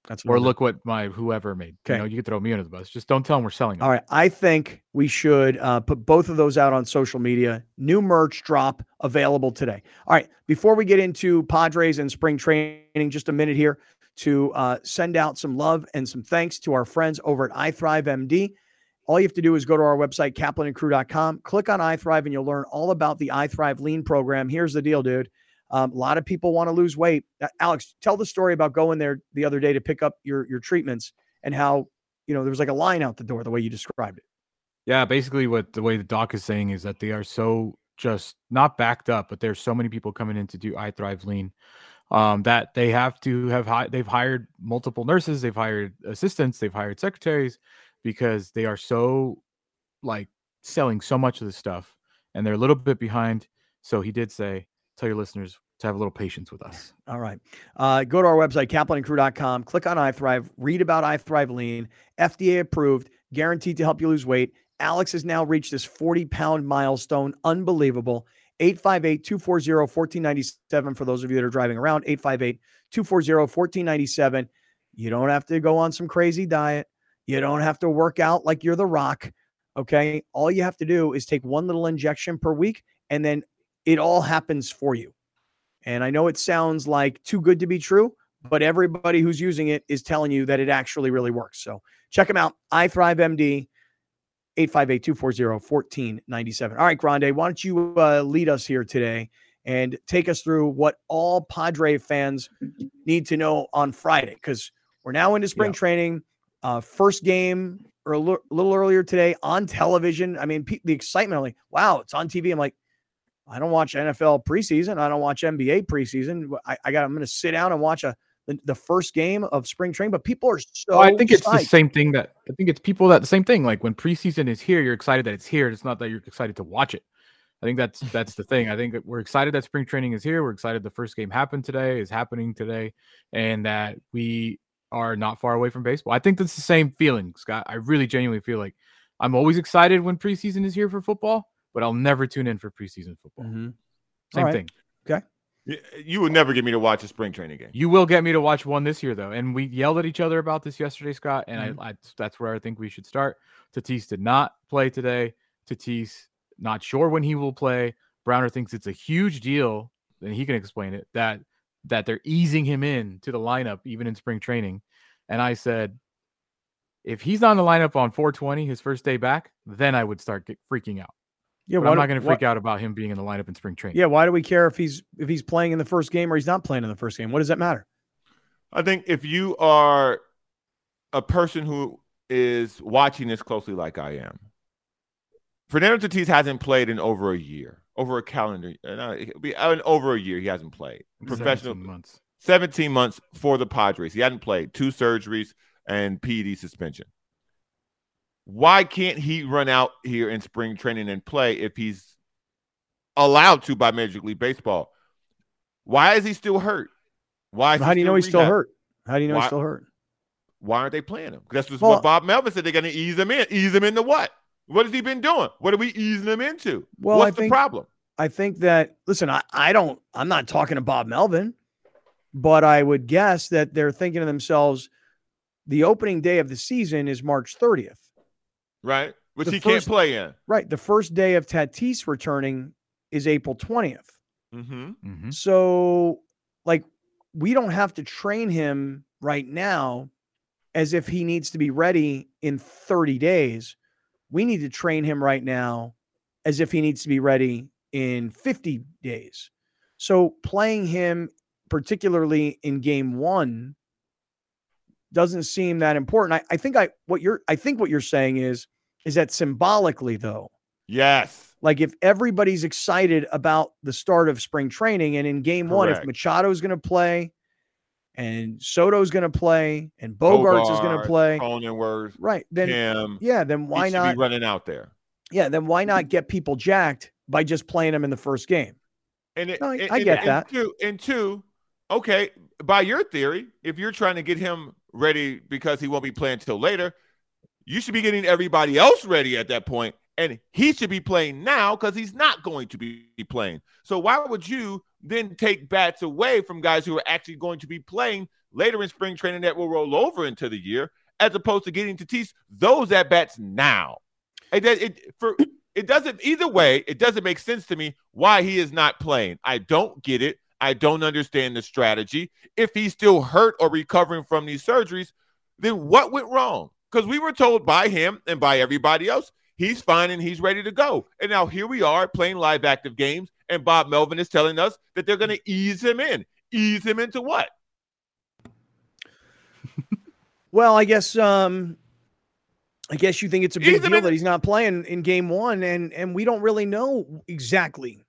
That's what or I'll do. look what my whoever made. Okay. You know, you can throw me under the bus. Just don't tell him we're selling them. All right, I think we should uh, put both of those out on social media. New merch drop available today. All right, before we get into Padres and spring training, just a minute here to uh, send out some love and some thanks to our friends over at iThrive MD. All you have to do is go to our website, kaplanandcrew.com, click on iThrive, and you'll learn all about the iThrive Lean program. Here's the deal, dude. Um, a lot of people want to lose weight. Uh, Alex, tell the story about going there the other day to pick up your your treatments and how you know there was like a line out the door the way you described it. Yeah, basically what the way the doc is saying is that they are so just not backed up, but there's so many people coming in to do iThrive Lean um, that they have to have hi- they've hired multiple nurses, they've hired assistants, they've hired secretaries because they are so like selling so much of this stuff and they're a little bit behind. So he did say, tell your listeners to have a little patience with us. All right. Uh, go to our website, kaplanandcrew.com, click on iThrive, read about iThrive Lean, FDA approved, guaranteed to help you lose weight. Alex has now reached this 40 pound milestone. Unbelievable. 858 240 1497 for those of you that are driving around. 858 240 1497. You don't have to go on some crazy diet. You don't have to work out like you're the rock. Okay. All you have to do is take one little injection per week, and then it all happens for you. And I know it sounds like too good to be true, but everybody who's using it is telling you that it actually really works. So check them out. iThrive MD, 858 240 1497. All right, Grande, why don't you uh, lead us here today and take us through what all Padre fans need to know on Friday? Because we're now into spring Yeah. training. Uh, first game or a little earlier today on television. I mean, pe- the excitement, I'm like, wow, it's on TV. I'm like, I don't watch NFL preseason. I don't watch NBA preseason. I, I got. I'm going to sit down and watch a the, the first game of spring training, but people are so. I think it's psyched. the same thing that I think it's people that the same thing. Like when preseason is here, you're excited that it's here. It's not that you're excited to watch it. I think that's that's the thing. I think that we're excited that spring training is here. We're excited the first game happened today, is happening today, and that we are not far away from baseball. I think that's the same feeling, Scott. I really genuinely feel like I'm always excited when preseason is here for football, but I'll never tune in for preseason football. Mhm. Same right. thing. Y- You would never get me to watch a spring training game. You will get me to watch one this year, though. And we yelled at each other about this yesterday, Scott. And I, mm-hmm. I that's where I think we should start. Tatis did not play today. Tatis not sure when he will play. Browner thinks it's a huge deal, and he can explain it that that they're easing him in to the lineup even in spring training. And I said, if he's on the lineup on 420, his first day back, then I would start get, freaking out. Yeah, But why I'm not going to why- freak out about him being in the lineup in spring training. Yeah, why do we care if he's if he's playing in the first game or he's not playing in the first game? What does that matter? I think if you are a person who is watching this closely, like I am, Fernando Tatis hasn't played in over a year, over a calendar, uh, no, it'll be uh, in over a year. He hasn't played professional. 17 months. 17 months for the Padres. He hadn't played, two surgeries and PED suspension. Why can't he run out here in spring training and play if he's allowed to by Major League Baseball? Why is he still hurt? Why? Is How do you know he's still hurt? How do you know Why- he's still hurt? Why aren't they playing him? That's just Well- what Bob Melvin said. They're going to ease him in. Ease him into what? What has he been doing? What are we easing him into? Well, What's I the think- problem? I think that listen, I, I don't I'm not talking to Bob Melvin, but I would guess that they're thinking to themselves, the opening day of the season is March 30th. Right? Which The he first- can't play in. Right. The first day of Tatis returning is April 20th. Mm-hmm. hmm So, like, we don't have to train him right now as if he needs to be ready in 30 days. We need to train him right now as if he needs to be ready in 50 days. So, playing him, particularly in game one, doesn't seem that important. I, I think I what you're I think what you're saying is is that symbolically though, Yes. like if everybody's excited about the start of spring training, and in game one, if Correct. Machado's going to play, and Soto's going to play, and Bogaerts is going to play, Cronenworth, right? Then Kim. yeah, then why not? be running out there? Yeah, then why not get people jacked by just playing them in the first game? And it, No, I- and- I get and that. Two, and two, okay, by your theory, if you're trying to get him ready because he won't be playing till later, you should be getting everybody else ready at that point, and he should be playing now because he's not going to be playing. So why would you then take bats away from guys who are actually going to be playing later in spring training that will roll over into the year, as opposed to getting to teach those at bats now? It, it for it doesn't either way. It doesn't make sense to me why he is not playing. I don't get it. I don't understand the strategy. If he's still hurt or recovering from these surgeries, then what went wrong? Because we were told by him and by everybody else he's fine and he's ready to go. And now here we are playing live active games, and Bob Melvin is telling us that they're going to ease him in. Ease him into what? Well, I guess um I guess you think it's a big deal man- that he's not playing in game one, and and we don't really know exactly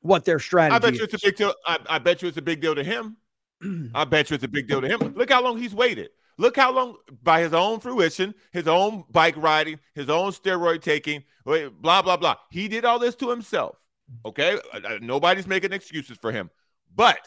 what their strategy. I bet you is. it's a big deal. I, I bet you it's a big deal to him. I bet you it's a big deal to him. Look how long he's waited. Look how long, by his own fruition, his own bike riding, his own steroid taking, blah, blah, blah. He did all this to himself. Okay. Uh, uh, Nobody's making excuses for him. But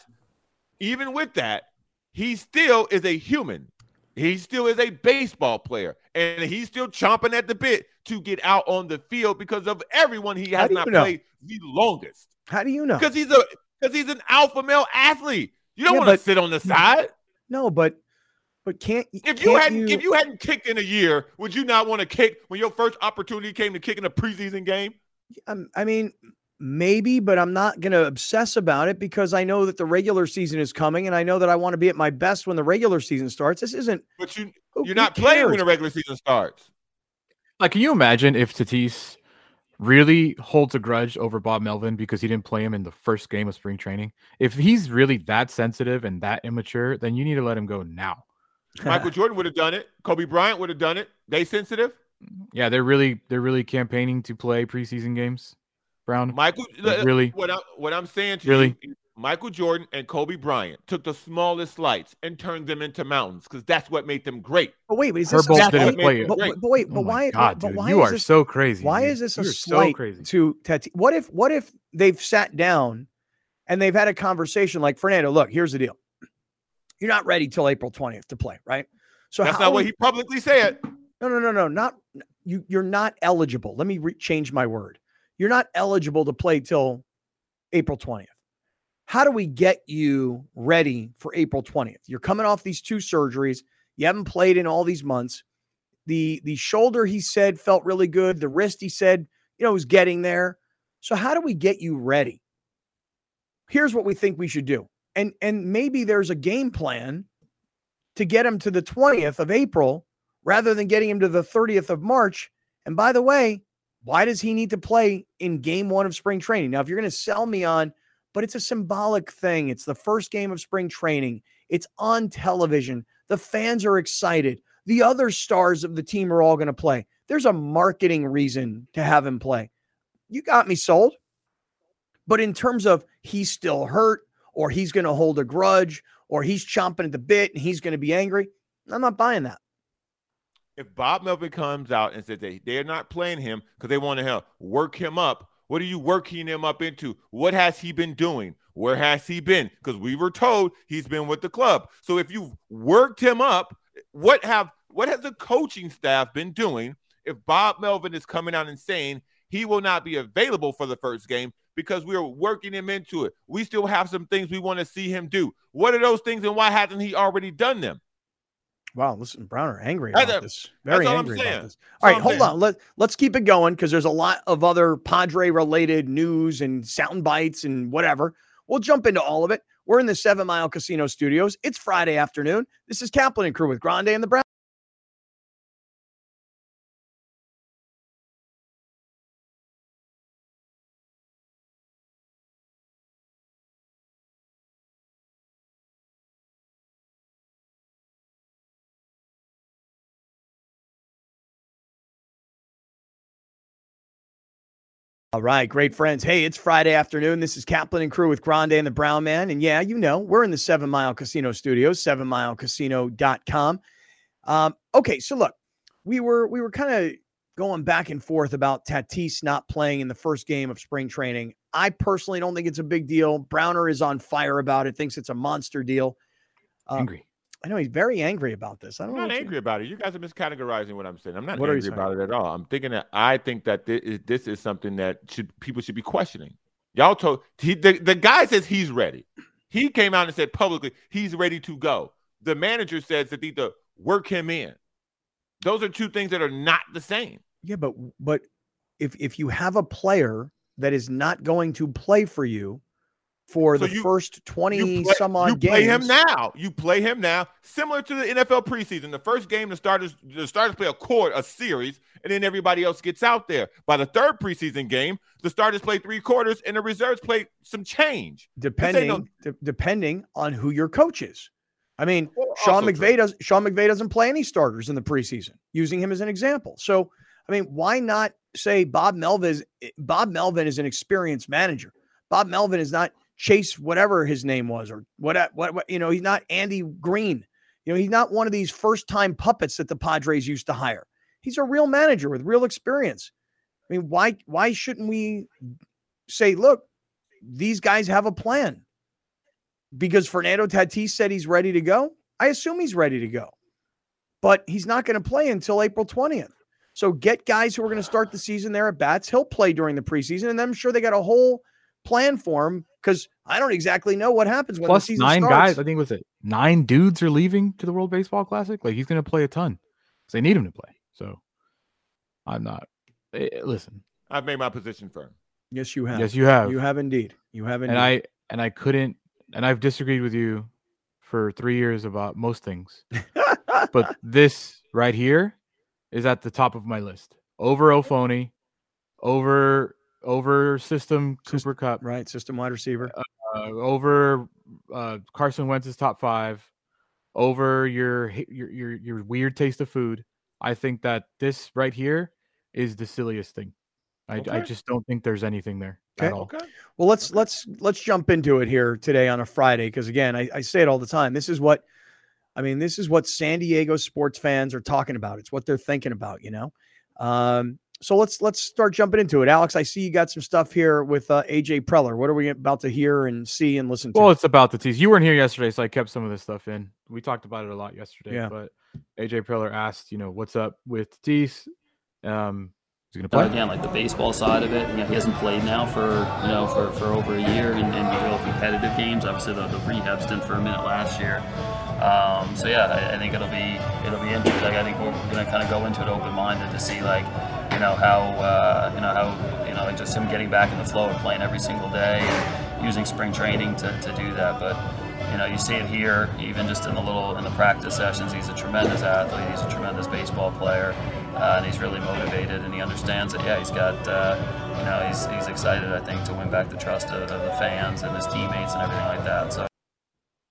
even with that, he still is a human. He still is a baseball player. And he's still chomping at the bit to get out on the field because of everyone he has not know? played the longest. How do you know? Because he's a because he's an alpha male athlete. You don't Yeah, want to sit on the side. No, but but can't If can't you hadn't if you hadn't kicked in a year, would you not want to kick when your first opportunity came to kick in a preseason game? um, I mean, maybe, but I'm not going to obsess about it because I know that the regular season is coming, and I know that I want to be at my best when the regular season starts. This isn't. But you who- you're who not playing when the regular season starts. Like, can you imagine if Tatis really holds a grudge over Bob Melvin because he didn't play him in the first game of spring training? If he's really that sensitive and that immature, then you need to let him go now. Michael Jordan would have done it. Kobe Bryant would have done it. They sensitive. Yeah, they're really they're really campaigning to play preseason games. Brown, Michael, Like, really? What I'm what I'm saying to Really? you, Michael Jordan and Kobe Bryant took the smallest slights and turned them into mountains because that's what made them great. But wait, but is this Herbold a didn't play it. But, but, but wait, oh but Oh why? God, but dude, why you is are this, so crazy. Why dude. is this a You're slight so crazy? to Tatis? What if what if they've sat down and they've had a conversation like Fernando? Look, here's the deal. You're not ready till April 20th to play, right? So That's not what he publicly said. No, no, no, no, not you. You're not eligible. Let me re- change my word. You're not eligible to play till April 20th. How do we get you ready for April 20th? You're coming off these two surgeries. You haven't played in all these months. The the shoulder he said felt really good. The wrist he said, you know, was getting there. So how do we get you ready? Here's what we think we should do. And and maybe there's a game plan to get him to the 20th of April rather than getting him to the 30th of March. And by the way, why does he need to play in game one of spring training? Now, if you're going to sell me on, but it's a symbolic thing, it's the first game of spring training, it's on television, the fans are excited, the other stars of the team are all going to play. There's a marketing reason to have him play. You got me sold. But in terms of he's still hurt, or he's going to hold a grudge, or he's chomping at the bit and he's going to be angry, I'm not buying that. If Bob Melvin comes out and says that they're not playing him because they want to help work him up, what are you working him up into? What has he been doing? Where has he been? Because we were told he's been with the club. So if you've worked him up, what have what has the coaching staff been doing? If Bob Melvin is coming out and saying he will not be available for the first game because we are working him into it, we still have some things we want to see him do. What are those things, and why hasn't he already done them? Wow, listen, Brown are angry about a- this. Very angry about this. All all right, hold on. Let let's keep it going because there's a lot of other Padre related news and sound bites and whatever. We'll jump into all of it. We're in the Seven Mile Casino Studios. It's Friday afternoon. This is Kaplan and Crew with Grande and the Brown. All right, great friends. Hey, it's Friday afternoon. This is Kaplan and crew with Grande and the Brown Man. And yeah, you know, we're in the Seven Mile Casino Studios, sevenmilecasino.com. Um, okay, so look, we were we were kind of going back and forth about Tatis not playing in the first game of spring training. I personally don't think it's a big deal. Browner is on fire about it, thinks it's a monster deal. Uh, Angry. I know he's very angry about this. I don't I'm know not what you- angry about it. You guys are miscategorizing what I'm saying. I'm not What angry about it at all. I'm thinking that I think that this is, this is something that should people should be questioning. Y'all told he, the, the guy says he's ready. He came out and said publicly he's ready to go. The manager says that they need to work him in. Those are two things that are not the same. Yeah, but but if if you have a player that is not going to play for you for So the you- first 20 You play, some odd you games. play him now. You play him now, similar to the NFL preseason. The first game, the starters the starters play a court, a series, and then everybody else gets out there. By the third preseason game, the starters play three quarters, and the reserves play some change. depending no- de- depending on who your coach is. I mean, Well, Sean McVay true. does Sean McVay doesn't play any starters in the preseason, using him as an example. So, I mean, why not say Bob Melvin is Bob Melvin is an experienced manager. Bob Melvin is not Chase whatever his name was or what uh, what, what you know, he's not Andy Green. You know, he's not one of these first-time puppets that the Padres used to hire. He's a real manager with real experience. I mean, why why shouldn't we say, look, these guys have a plan? because Fernando Tatis said he's ready to go. I assume he's ready to go, but he's not going to play until April 20th. So get guys who are going to start the season there at bats. He'll play during the preseason, and I'm sure they got a whole plan for him because I don't exactly know what happens when the season nine starts. guys. I think was it nine dudes are leaving to the World Baseball Classic. Like he's going to play a ton. 'cause they need him to play. So I'm not. eh, listen, I've made my position firm. Yes, you have. yes, you have. You have indeed. You have indeed. and I and I couldn't. And I've disagreed with you for three years about most things, but this right here is at the top of my list. Over Ophony, over over system Syst- Cooper Kupp, right, system wide receiver. uh, over uh, Carson Wentz's top five, over your your your your weird taste of food. I think that this right here is the silliest thing. I, I just don't think there's anything there. Okay. Okay. Well, let's let's let's jump into it here today on a Friday because again, I, I say it all the time. This is what I mean. This is what San Diego sports fans are talking about. It's what they're thinking about. You know. Um, so let's let's start jumping into it. Alex, I see you got some stuff here with uh, AJ Preller. What are we about to hear and see and listen to? Well, it's about the tease. You weren't here yesterday, so I kept some of this stuff in. We talked about it a lot yesterday. Yeah. But AJ Preller asked, you know, what's up with Tatis? Um, He's going to play again, like the baseball side of it. You know, he hasn't played now for you know for, for over a year in, in real competitive games. Obviously, the, the rehab stint for a minute last year. Um, so yeah, I, I, think it'll be it'll be interesting. Like, I think we're going to kind of go into it open minded to see like you know how uh, you know how you know like just him getting back in the flow of playing every single day and using spring training to, to do that. But you know, you see it here, even just in the little in the practice sessions. He's a tremendous athlete. He's a tremendous baseball player, uh, and he's really motivated. And he understands that. Yeah, he's got. Uh, you know, he's he's excited. I think to win back the trust of, of the fans and his teammates and everything like that. So.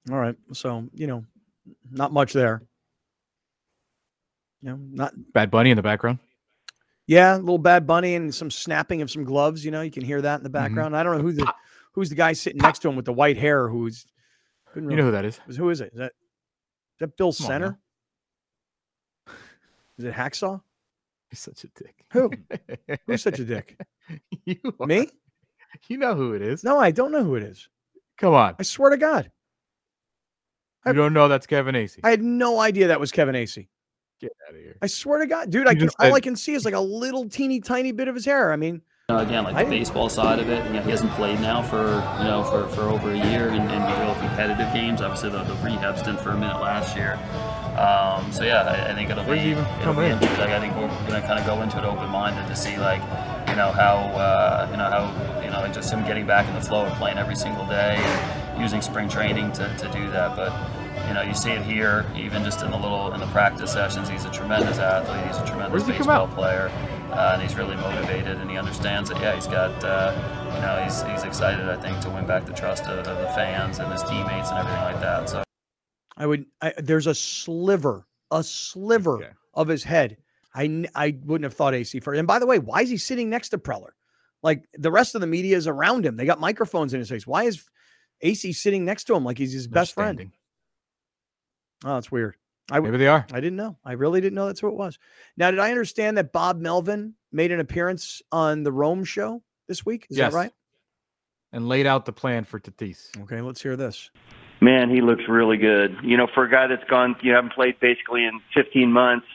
All right. So you know, not much there. You know, not Bad Bunny in the background. Yeah, a little Bad Bunny and some snapping of some gloves. You know, you can hear that in the mm-hmm. background. Mm-hmm. I don't know who the who's the guy sitting next to him with the white hair who's you know who that is? Who is it? Is that is that Bill Come Center? Is it Hacksaw? He's such a dick. Who? Who's such a dick? you are. Me? You know who it is. No, I don't know who it is. Come on. I swear to God. You I, don't know that's Kevin Acee. I had no idea that was Kevin Acee. Get out of here. I swear to God, dude. I can, all I can see is like a little teeny tiny bit of his hair. I mean, again, like the baseball side of it, you know, he hasn't played now for you know for, for over a year in, in real competitive games. Obviously, the, the rehab stint for a minute last year. Um, so yeah, I, I, think it'll be, even it'll be interesting. Like, I think we're going to kind of go into it open minded to see like you know how uh, you know how you know like just him getting back in the flow of playing every single day and using spring training to, to do that, but you know, you see it here, even just in the little in the practice sessions. He's a tremendous athlete. He's a tremendous baseball player uh, and he's really motivated, and he understands that. Yeah, he's got, uh, you know, he's he's excited. I think to win back the trust of, of the fans and his teammates and everything like that. So, I would. I, there's a sliver, a sliver okay. of his head. I I wouldn't have thought Acee first. And by the way, why is he sitting next to Preller? Like the rest of the media is around him. They got microphones in his face. Why is Acee sitting next to him like he's his They're best standing. friend? Oh, that's weird. I, Maybe they are. I didn't know. I really didn't know that's who it was. Now, did I understand that Bob Melvin made an appearance on the Rome show this week? Is yes. that right? And laid out the plan for Tatis. Okay, let's hear this. Man, he looks really good. You know, for a guy that's gone, you haven't played basically in 15 months.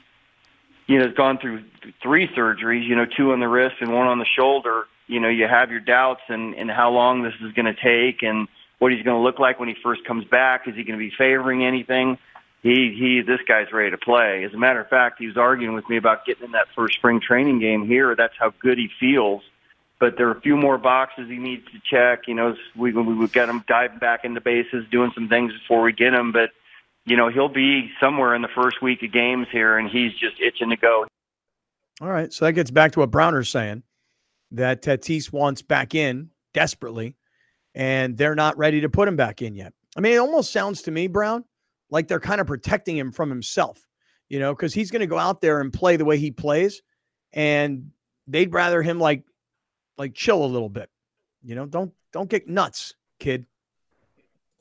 You know, has gone through three surgeries. You know, two on the wrist and one on the shoulder. You know, you have your doubts and and how long this is going to take and what he's going to look like when he first comes back. Is he going to be favoring anything? He he this guy's ready to play. As a matter of fact, he was arguing with me about getting in that first spring training game here. That's how good he feels. But there are a few more boxes he needs to check. You know, we we would get him diving back into bases, doing some things before we get him. But you know, he'll be somewhere in the first week of games here, and he's just itching to go. All right, so that gets back to what Browner's saying that Tatis wants back in desperately, and they're not ready to put him back in yet. I mean, it almost sounds to me, Brown, like they're kind of protecting him from himself, you know, because he's going to go out there and play the way he plays, and they'd rather him like like chill a little bit, you know. Don't don't get nuts, kid.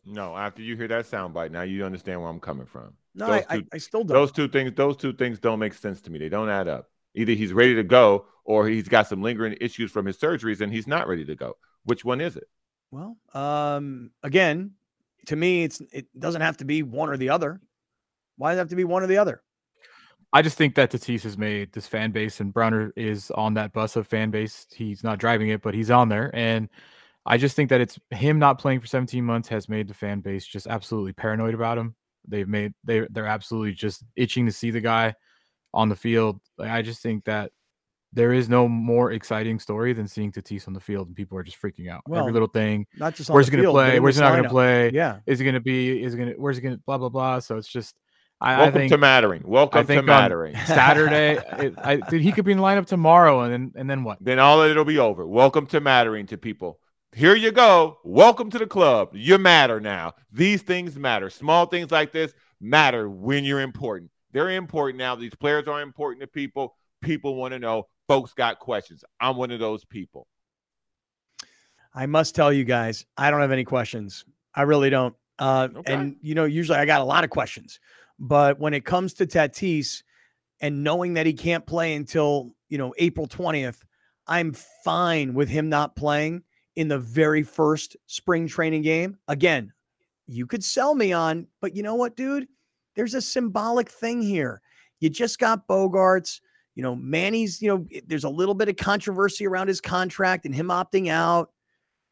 No, after you hear that soundbite, now you understand where I'm coming from. No, I, two, I, I, still don't. Those two things, those two things don't make sense to me. They don't add up. Either he's ready to go, or he's got some lingering issues from his surgeries, and he's not ready to go. Which one is it? Well, um, again, to me, it's it doesn't have to be one or the other. Why does it have to be one or the other? I just think that Tatis has made this fan base, and Browner is on that bus of fan base. He's not driving it, but he's on there. And I just think that it's him not playing for 17 months has made the fan base just absolutely paranoid about him. They've made they they're absolutely just itching to see the guy on the field. I just think that there is no more exciting story than seeing Tatis on the field and people are just freaking out. Well, Every little thing. Not just where's he going to play? Where's he not going to play? Yeah. Is he going to be? Is he going to? Where's he going to? Blah blah blah. So it's just. I, Welcome I think, to Mattering. Welcome to Mattering. Saturday, it, I, dude, he could be in the lineup tomorrow, and then and then what? Then all of it'll be over. Welcome to Mattering to people. Here you go. Welcome to the club. You matter now. These things matter. Small things like this matter when you're important. They're important now. These players are important to people. People want to know folks got questions. I'm one of those people. I must tell you guys, I don't have any questions. I really don't. Uh, Okay. And you know, usually I got a lot of questions, but when it comes to Tatis and knowing that he can't play until you know April twentieth, I'm fine with him not playing in the very first spring training game. Again, you could sell me on, but you know what, dude? There's a symbolic thing here. You just got Bogaerts. You know, Manny's, you know, there's a little bit of controversy around his contract and him opting out.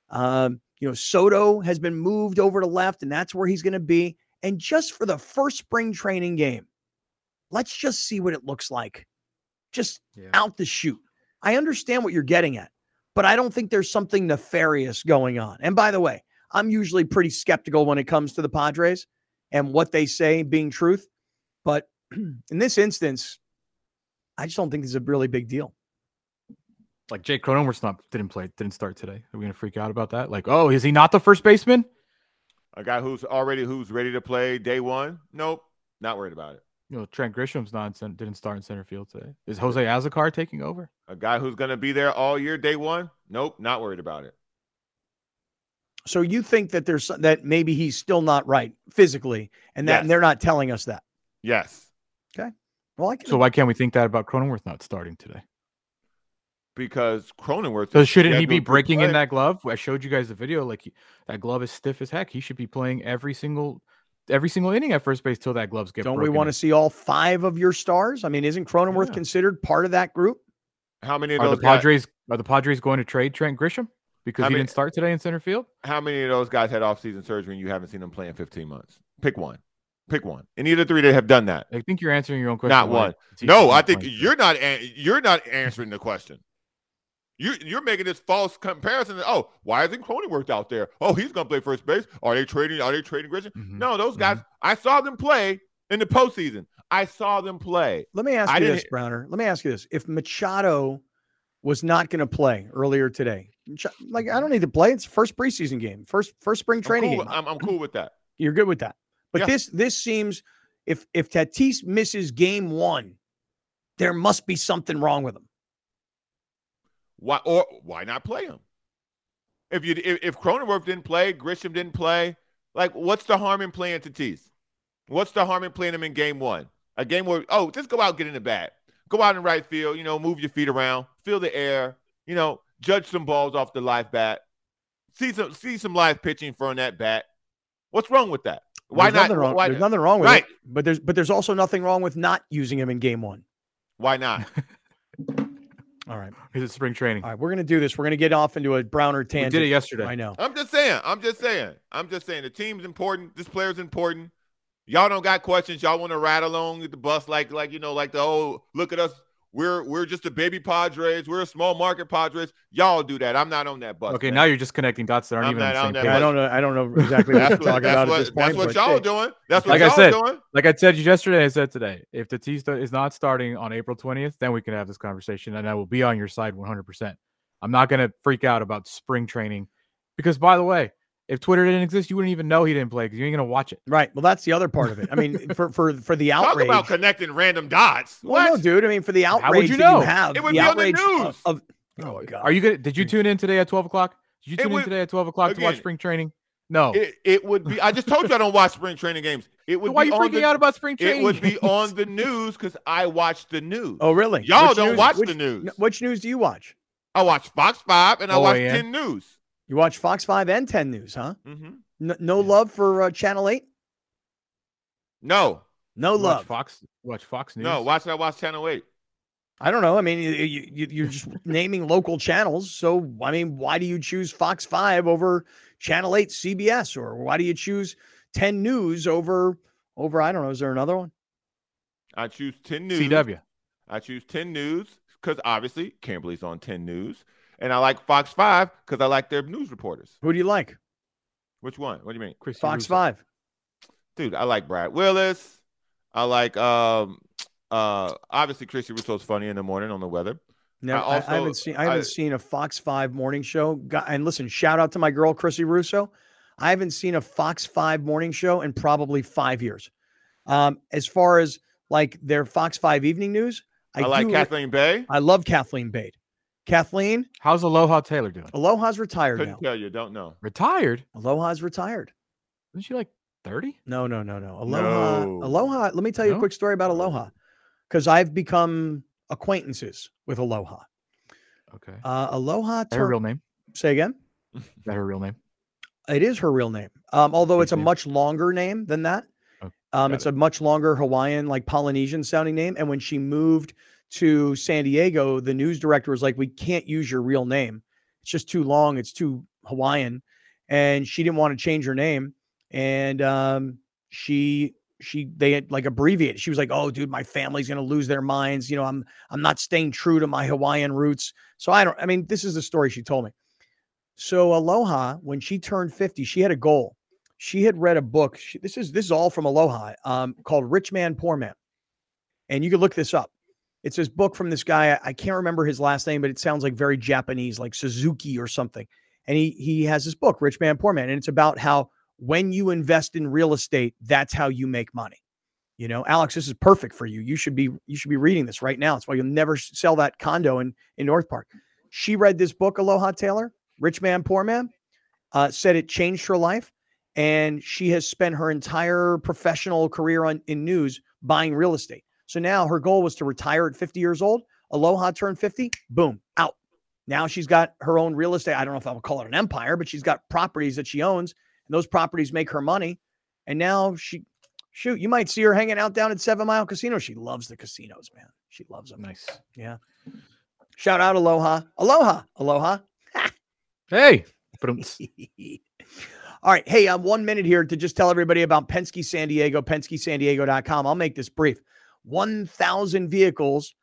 Um, you know, Soto has been moved over to left, and that's where he's going to be. And just for the first spring training game, let's just see what it looks like. Just Yeah. out the shoot. I understand what you're getting at, but I don't think there's something nefarious going on. And by the way, I'm usually pretty skeptical when it comes to the Padres and what they say being truth. But in this instance, I just don't think this is a really big deal. Like Jake Cronenworth not didn't play, didn't start today. Are we gonna freak out about that? Like, oh, is he not the first baseman? A guy who's already who's ready to play day one. Nope, not worried about it. You know, Trent Grisham's not in didn't start in center field today. Is Jose Azocar taking over? A guy who's going to be there all year, day one. Nope, not worried about it. So you think that there's that maybe he's still not right physically, and that Yes. and they're not telling us that. Yes, Well, I can, So why can't we think that about Cronenworth not starting today? because Cronenworth. So shouldn't he be scheduled to breaking in that glove? I showed you guys the video. Like he- that glove is stiff as heck. He should be playing every single every single inning at first base till that gloves get. don't we want in. to see all five of your stars? I mean, isn't Cronenworth Yeah. considered part of that group? How many of Are the those guys? Padres are the Padres going to trade Trent Grisham because How he many- didn't start today in center field? How many of those guys had off-season surgery and you haven't seen them play in 15 months? Pick one. Pick one. Any of the three that have done that? I think you're answering your own question. Not one. No, I think playing. you're not. You're not answering the question. You you're making this false comparison. that, Oh, why isn't Cronenworth out there? Oh, he's gonna play first base. Are they trading? Are they trading Grisham? Mhm. No, those guys. I saw them play in the postseason. I saw them play. Let me ask I you this, Browner. Let me ask you this: If Machado was not going to play earlier today, like I don't need to play. It's first preseason game, first first spring I'm training cool, game. I'm, I'm cool with that. You're good with that. But Yeah. this this seems if if Tatis misses game one, there must be something wrong with him. Why or why not play him? If you if, if Cronenworth didn't play, Grisham didn't play, like what's the harm in playing Tatis? What's the harm in playing him in game one? A game where oh, just go out get in the bat. Go out in right field, you know, move your feet around, feel the air, you know, judge some balls off the live bat. See some see some live pitching from that bat. What's wrong with that? Why there's not? Nothing wrong, Why, there's nothing wrong with Right. it. But there's but there's also nothing wrong with not using him in game one. why not? All right. Is it spring training? All right. We're gonna do this. We're gonna get off into a Browner tangent. we tangent. did it yesterday. I know. I'm just saying. I'm just saying. I'm just saying. The team's important. This player's important. Y'all don't got questions. Y'all want to ride along with the bus like, like you know, like the oh, look at us. We're we're just a baby Padres. We're a small market Padres. Y'all do that. I'm not on that bus. Okay, man. now you're just connecting dots that aren't I'm even on not the on same that page. I don't know. I don't know exactly what that's you're what, talking about what, at this that's what y'all hey, doing. That's what Like I y'all said, doing. Like I said yesterday, I said today. If Tatista is not starting on April 20th, then we can have this conversation, and I will be on your side 100%. I'm not going to freak out about spring training because, by the way, if Twitter didn't exist, you wouldn't even know he didn't play because you ain't going to watch it. Right. Well, that's the other part of it. I mean, for for for the outrage. Talk about connecting random dots. well, no, dude. I mean, for the would outrage you that know? you have, It would the be on the outrage of- news. Of, oh, oh god. Are you going to, did you tune in today at 12 o'clock? Did you tune would- in today at 12 o'clock to watch spring training? No. It, it would be. I just told you I don't watch spring training games. It would Why are you freaking the, out about spring training? It would be on the news because I watch the news. Oh, really? Y'all Which don't news- watch which- the news. Which news do you watch? I watch Fox Five and I oh, watch OAN. Ten News. You watch Fox Five and Ten News, huh? hmm No, no love for uh, Channel Eight. No, No watch love. Fox. Watch Fox News. no. Why should I watch Channel Eight? I don't know. I mean, you, you, you're just naming local channels. So, I mean, why do you choose Fox 5 over Channel 8 CBS? Or why do you choose 10 News over, over I don't know, is there another one? I choose Ten News. CW. I choose Ten News because obviously Kimberly's on Ten News, and I like Fox Five because I like their news reporters. Who do you like? Which one? What do you mean, Chris Fox Russo. 5. dude? I like Brad Willis. I like um uh obviously Chrissy Russo's funny in the morning on the weather. No, I, I I haven't seen I haven't I- seen a Fox 5 morning show. And listen, shout out to my girl Chrissy Russo. I haven't seen a Fox 5 morning show in probably 5 years. Um as far as like their Fox 5 evening news, I, I, like do- Kathleen Bade. I love Kathleen Bade. Kathleen, how's Aloha Taylor doing? Aloha's retired Couldn't now. tell you. Don't know. Retired? Aloha's retired. Isn't she like 30? No, no, no, no. Aloha, No. Aloha. Let me tell you a quick story about Aloha, because I've become acquaintances with Aloha. Okay. Uh, Aloha. Is her real name? Say again. Is that her real name? It is her real name. Um, although Big it's a much longer name than that. Oh, Um, got it's a much longer Hawaiian, like Polynesian sounding name. And when she moved to San Diego, the news director was like, "We can't use your real name. It's just too long. It's too Hawaiian." And she didn't want to change her name. And um, she she they had like abbreviated. She was like, "Oh, dude, my family's gonna lose their minds. You know, I'm I'm not staying true to my Hawaiian roots." So I don't. I mean, this is the story she told me. So Aloha, when she turned 50, she had a goal. She had read a book. She, this is this is all from Aloha, um, called Rich Man Poor Man, and you can look this up. It's this book from this guy. I, can't remember his last name, but it sounds like very Japanese, like Suzuki or something. And he he has this book, Rich Man Poor Man, and it's about how when you invest in real estate, that's how you make money. You know, Alex, this is perfect for you. You should be you should be reading this right now. It's why you'll never sell that condo in in North Park. She read this book, Aloha Taylor, Rich Man Poor Man, uh, said it changed her life, and she has spent her entire professional career on in news buying real estate. So now her goal was to retire at 50 years old. Aloha turned 50, boom, out. Now she's got her own real estate. I don't know if I would call it an empire, but she's got properties that she owns, and those properties make her money. And now she, shoot, you might see her hanging out down at Seven Mile Casino. She loves the casinos, man. She loves them. Nice. Yeah. Shout out Aloha. Aloha. Aloha. Hey. All right. Hey, I'm one minute here to just tell everybody about Penske San Diego, PenskeSanDiego.com. I'll make this brief. 1,000 vehicles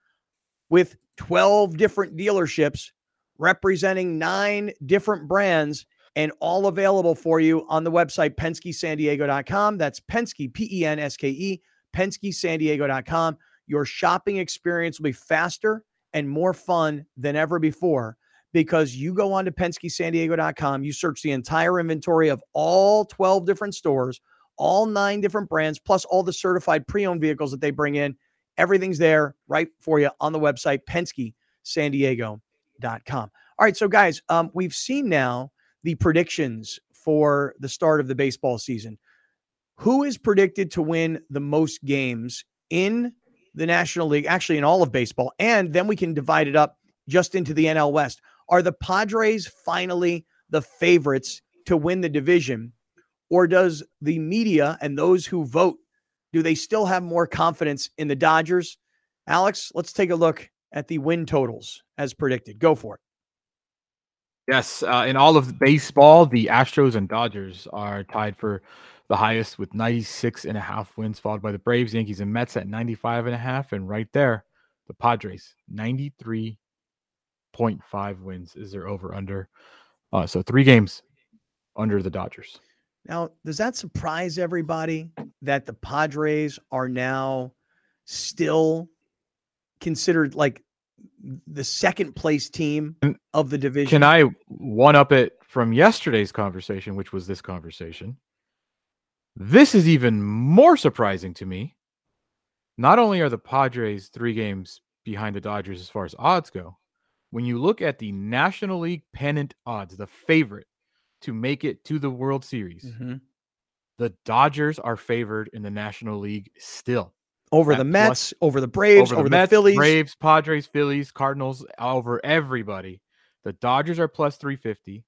with 12 different dealerships representing nine different brands and all available for you on the website PenskeSanDiego.com. That's Penske, P E N S K E, PenskeSanDiego.com. Your shopping experience will be faster and more fun than ever before because you go on to PenskeSanDiego.com, you search the entire inventory of all 12 different stores, all nine different brands, plus all the certified pre owned vehicles that they bring in. Everything's there right for you on the website, PenskeSanDiego.com. All right. So, guys, um, we've seen now the predictions for the start of the baseball season. Who is predicted to win the most games in the National League, actually, in all of baseball? And then we can divide it up just into the NL West. Are the Padres finally the favorites to win the division? Or does the media and those who vote, do they still have more confidence in the Dodgers? Alex, let's take a look at the win totals as predicted. Go for it. Yes, uh, in all of baseball, the Astros and Dodgers are tied for the highest with 96 and a half wins, followed by the Braves, Yankees, and Mets at 95 and a half. And right there, the Padres, 93.5 wins is their over under. Uh, so three games under the Dodgers. Now, does that surprise everybody that the Padres are now still considered like the second place team of the division? Can I one up it from yesterday's conversation, which was this conversation? This is even more surprising to me. Not only are the Padres three games behind the Dodgers as far as odds go, when you look at the National League pennant odds, the favorite to make it to the World Series, Mhm. the Dodgers are favored in the National League still. over at the plus- Mets, over the Braves, over the, Mets, Phillies. Braves, Padres, Phillies, Cardinals, over everybody. The Dodgers are plus 350.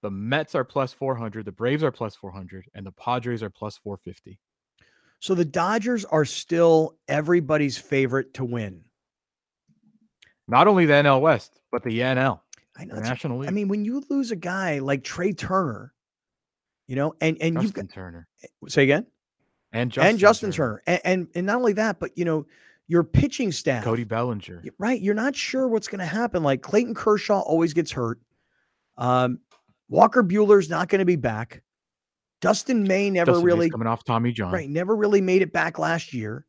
The Mets are plus 400. The Braves are plus 400. And the Padres are plus 450. So the Dodgers are still everybody's favorite to win. Not only the NL West, but the NL, I know. National League. I mean, when you lose a guy like Trea Turner, you know, and and you've Justin Turner. got say again, And Justin, and Justin Turner, And, and and not only that, but you know, your pitching staff, Cody Bellinger. right? You're not sure what's going to happen. Like Clayton Kershaw always gets hurt. Um, Walker Buehler's not going to be back. Dustin May never Dustin May's really coming off Tommy John. Right. Never really made it back last year.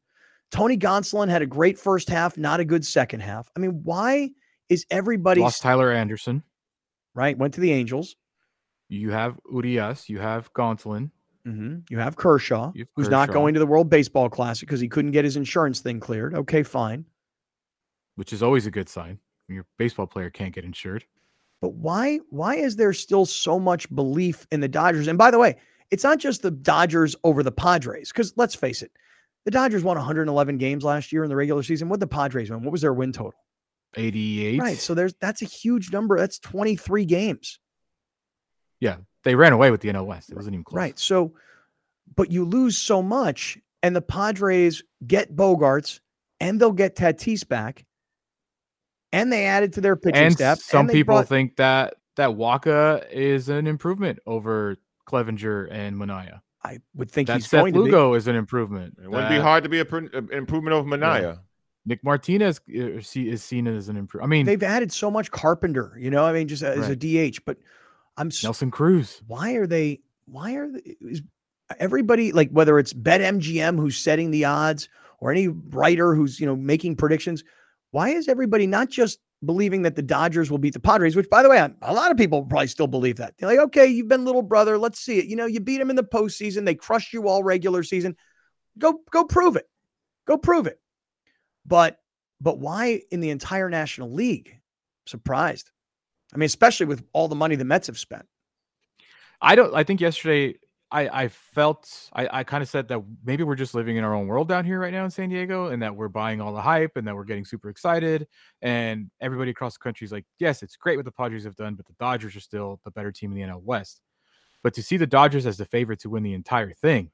Tony Gonsolin had a great first half, not a good second half. I mean, why is everybody Lost Tyler Anderson. right? Went to the Angels. You have Urias. You have Gonsolin. hmm You have Kershaw, You have who's not going to the World Baseball Classic because he couldn't get his insurance thing cleared. Okay, fine. which is always a good sign. Your baseball player can't get insured. But why why is there still so much belief in the Dodgers? And by the way, it's not just the Dodgers over the Padres, because let's face it, the Dodgers won 111 games last year in the regular season. What the Padres win? What was their win total? 88. Right. So there's that's a huge number. That's 23 games. Yeah. They ran away with the NL West. It wasn't even close. Right. So, but you lose so much, and the Padres get Bogaerts and they'll get Tatis back. And they added to their pitching and staff. Some and people brought- think that that Wacha is an improvement over Clevinger and Manaea. I would think That he's Seth going to be. Lugo is an improvement. It wouldn't be hard to be a pr- an improvement over Manaea. Nick Martinez uh, is seen as an improvement. I mean, They've added so much Carpenter, you know. I mean, just as a DH. But I'm Nelson Cruz. why are they? Why are they, is everybody like whether it's Bet MGM who's setting the odds or any writer who's you know making predictions? Why is everybody not just believing that the Dodgers will beat the Padres? Which, by the way, a lot of people probably still believe that. They're like, okay, you've been little brother. Let's see it. You know, you beat them in the postseason. They crushed you all regular season. Go, go prove it. Go prove it. But, but why in the entire National League? Surprised. I mean, especially with all the money the Mets have spent. I don't. I think yesterday I I felt I I kind of said that maybe we're just living in our own world down here right now in San Diego, and that we're buying all the hype, and that we're getting super excited, and everybody across the country is like, yes, it's great what the Padres have done, but the Dodgers are still the better team in the NL West. But to see the Dodgers as the favorite to win the entire thing,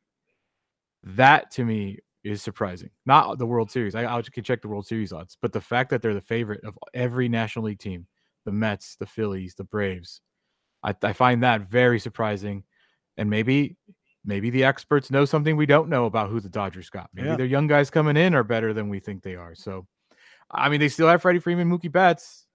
that to me is surprising. Not the World Series. I, I can check the World Series odds, but the fact that they're the favorite of every National League team, the Mets, the Phillies, the Braves, I, I find that very surprising. And maybe, maybe the experts know something we don't know about who the Dodgers got. Maybe Yeah. their young guys coming in are better than we think they are. So, I mean, they still have Freddie Freeman, Mookie Betts.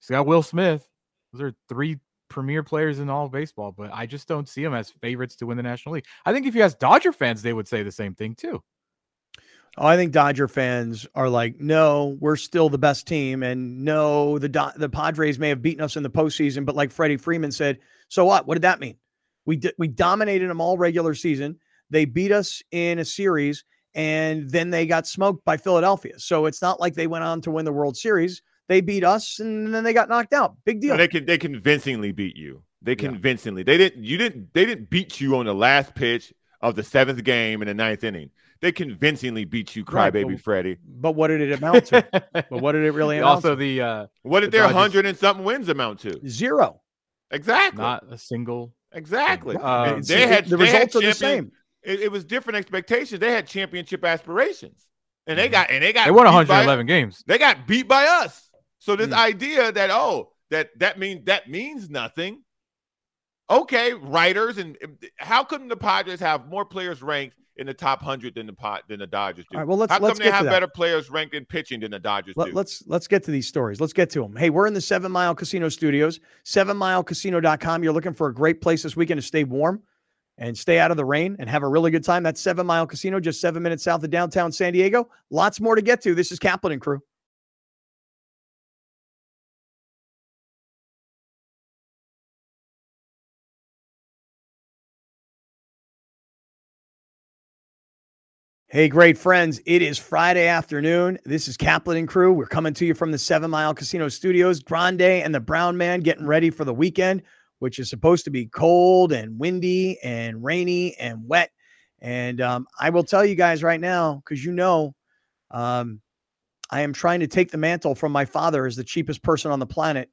Still got Will Smith. Those are three premier players in all of baseball, but I just don't see them as favorites to win the National League. I think if you ask Dodger fans, they would say the same thing too. Oh, I think Dodger fans are like, no, we're still the best team, and no, the Do- the Padres may have beaten us in the postseason, but like Freddie Freeman said, so what? What did that mean? We di- we dominated them all regular season. They beat us in a series, and then they got smoked by Philadelphia. So it's not like they went on to win the World Series. They beat us, and then they got knocked out. Big deal. They can they convincingly beat you. They Yeah. convincingly. They didn't you didn't they didn't beat you on the last pitch of the seventh game in the ninth inning. They convincingly beat you, crybaby but- Freddie. but what did it amount to? but what did it really amount also to? the uh What did The their Dodgers- hundred and something wins amount to? Zero. Exactly. not a single exactly. Right. And Um, they had the they had results are the same. It, it was different expectations. They had championship aspirations, and they got and they got they won beat by- 111 games. They got beat by us. So this Hmm. idea that oh that that means that means nothing. Okay, writers and how come the Padres have more players ranked in the top hundred than the pot than the Dodgers do? All right, well, let's- how come let's they get to have better players ranked in pitching than the Dodgers Let, do? let's let's get to these stories. Let's get to them. Hey, we're in the Seven Mile Casino Studios, sevenmilecasino.com. You're looking for a great place this weekend to stay warm and stay out of the rain and have a really good time. That's Seven Mile Casino, just seven minutes south of downtown San Diego. Lots more to get to. This is Kaplan and crew. Hey, great friends. It is Friday afternoon. This is Kaplan and crew. We're coming to you from the Seven Mile Casino Studios. Grande and the Brown Man getting ready for the weekend, which is supposed to be cold and windy and rainy and wet. And um, I will tell you guys right now, because you know, um, I am trying to take the mantle from my father as the cheapest person on the planet.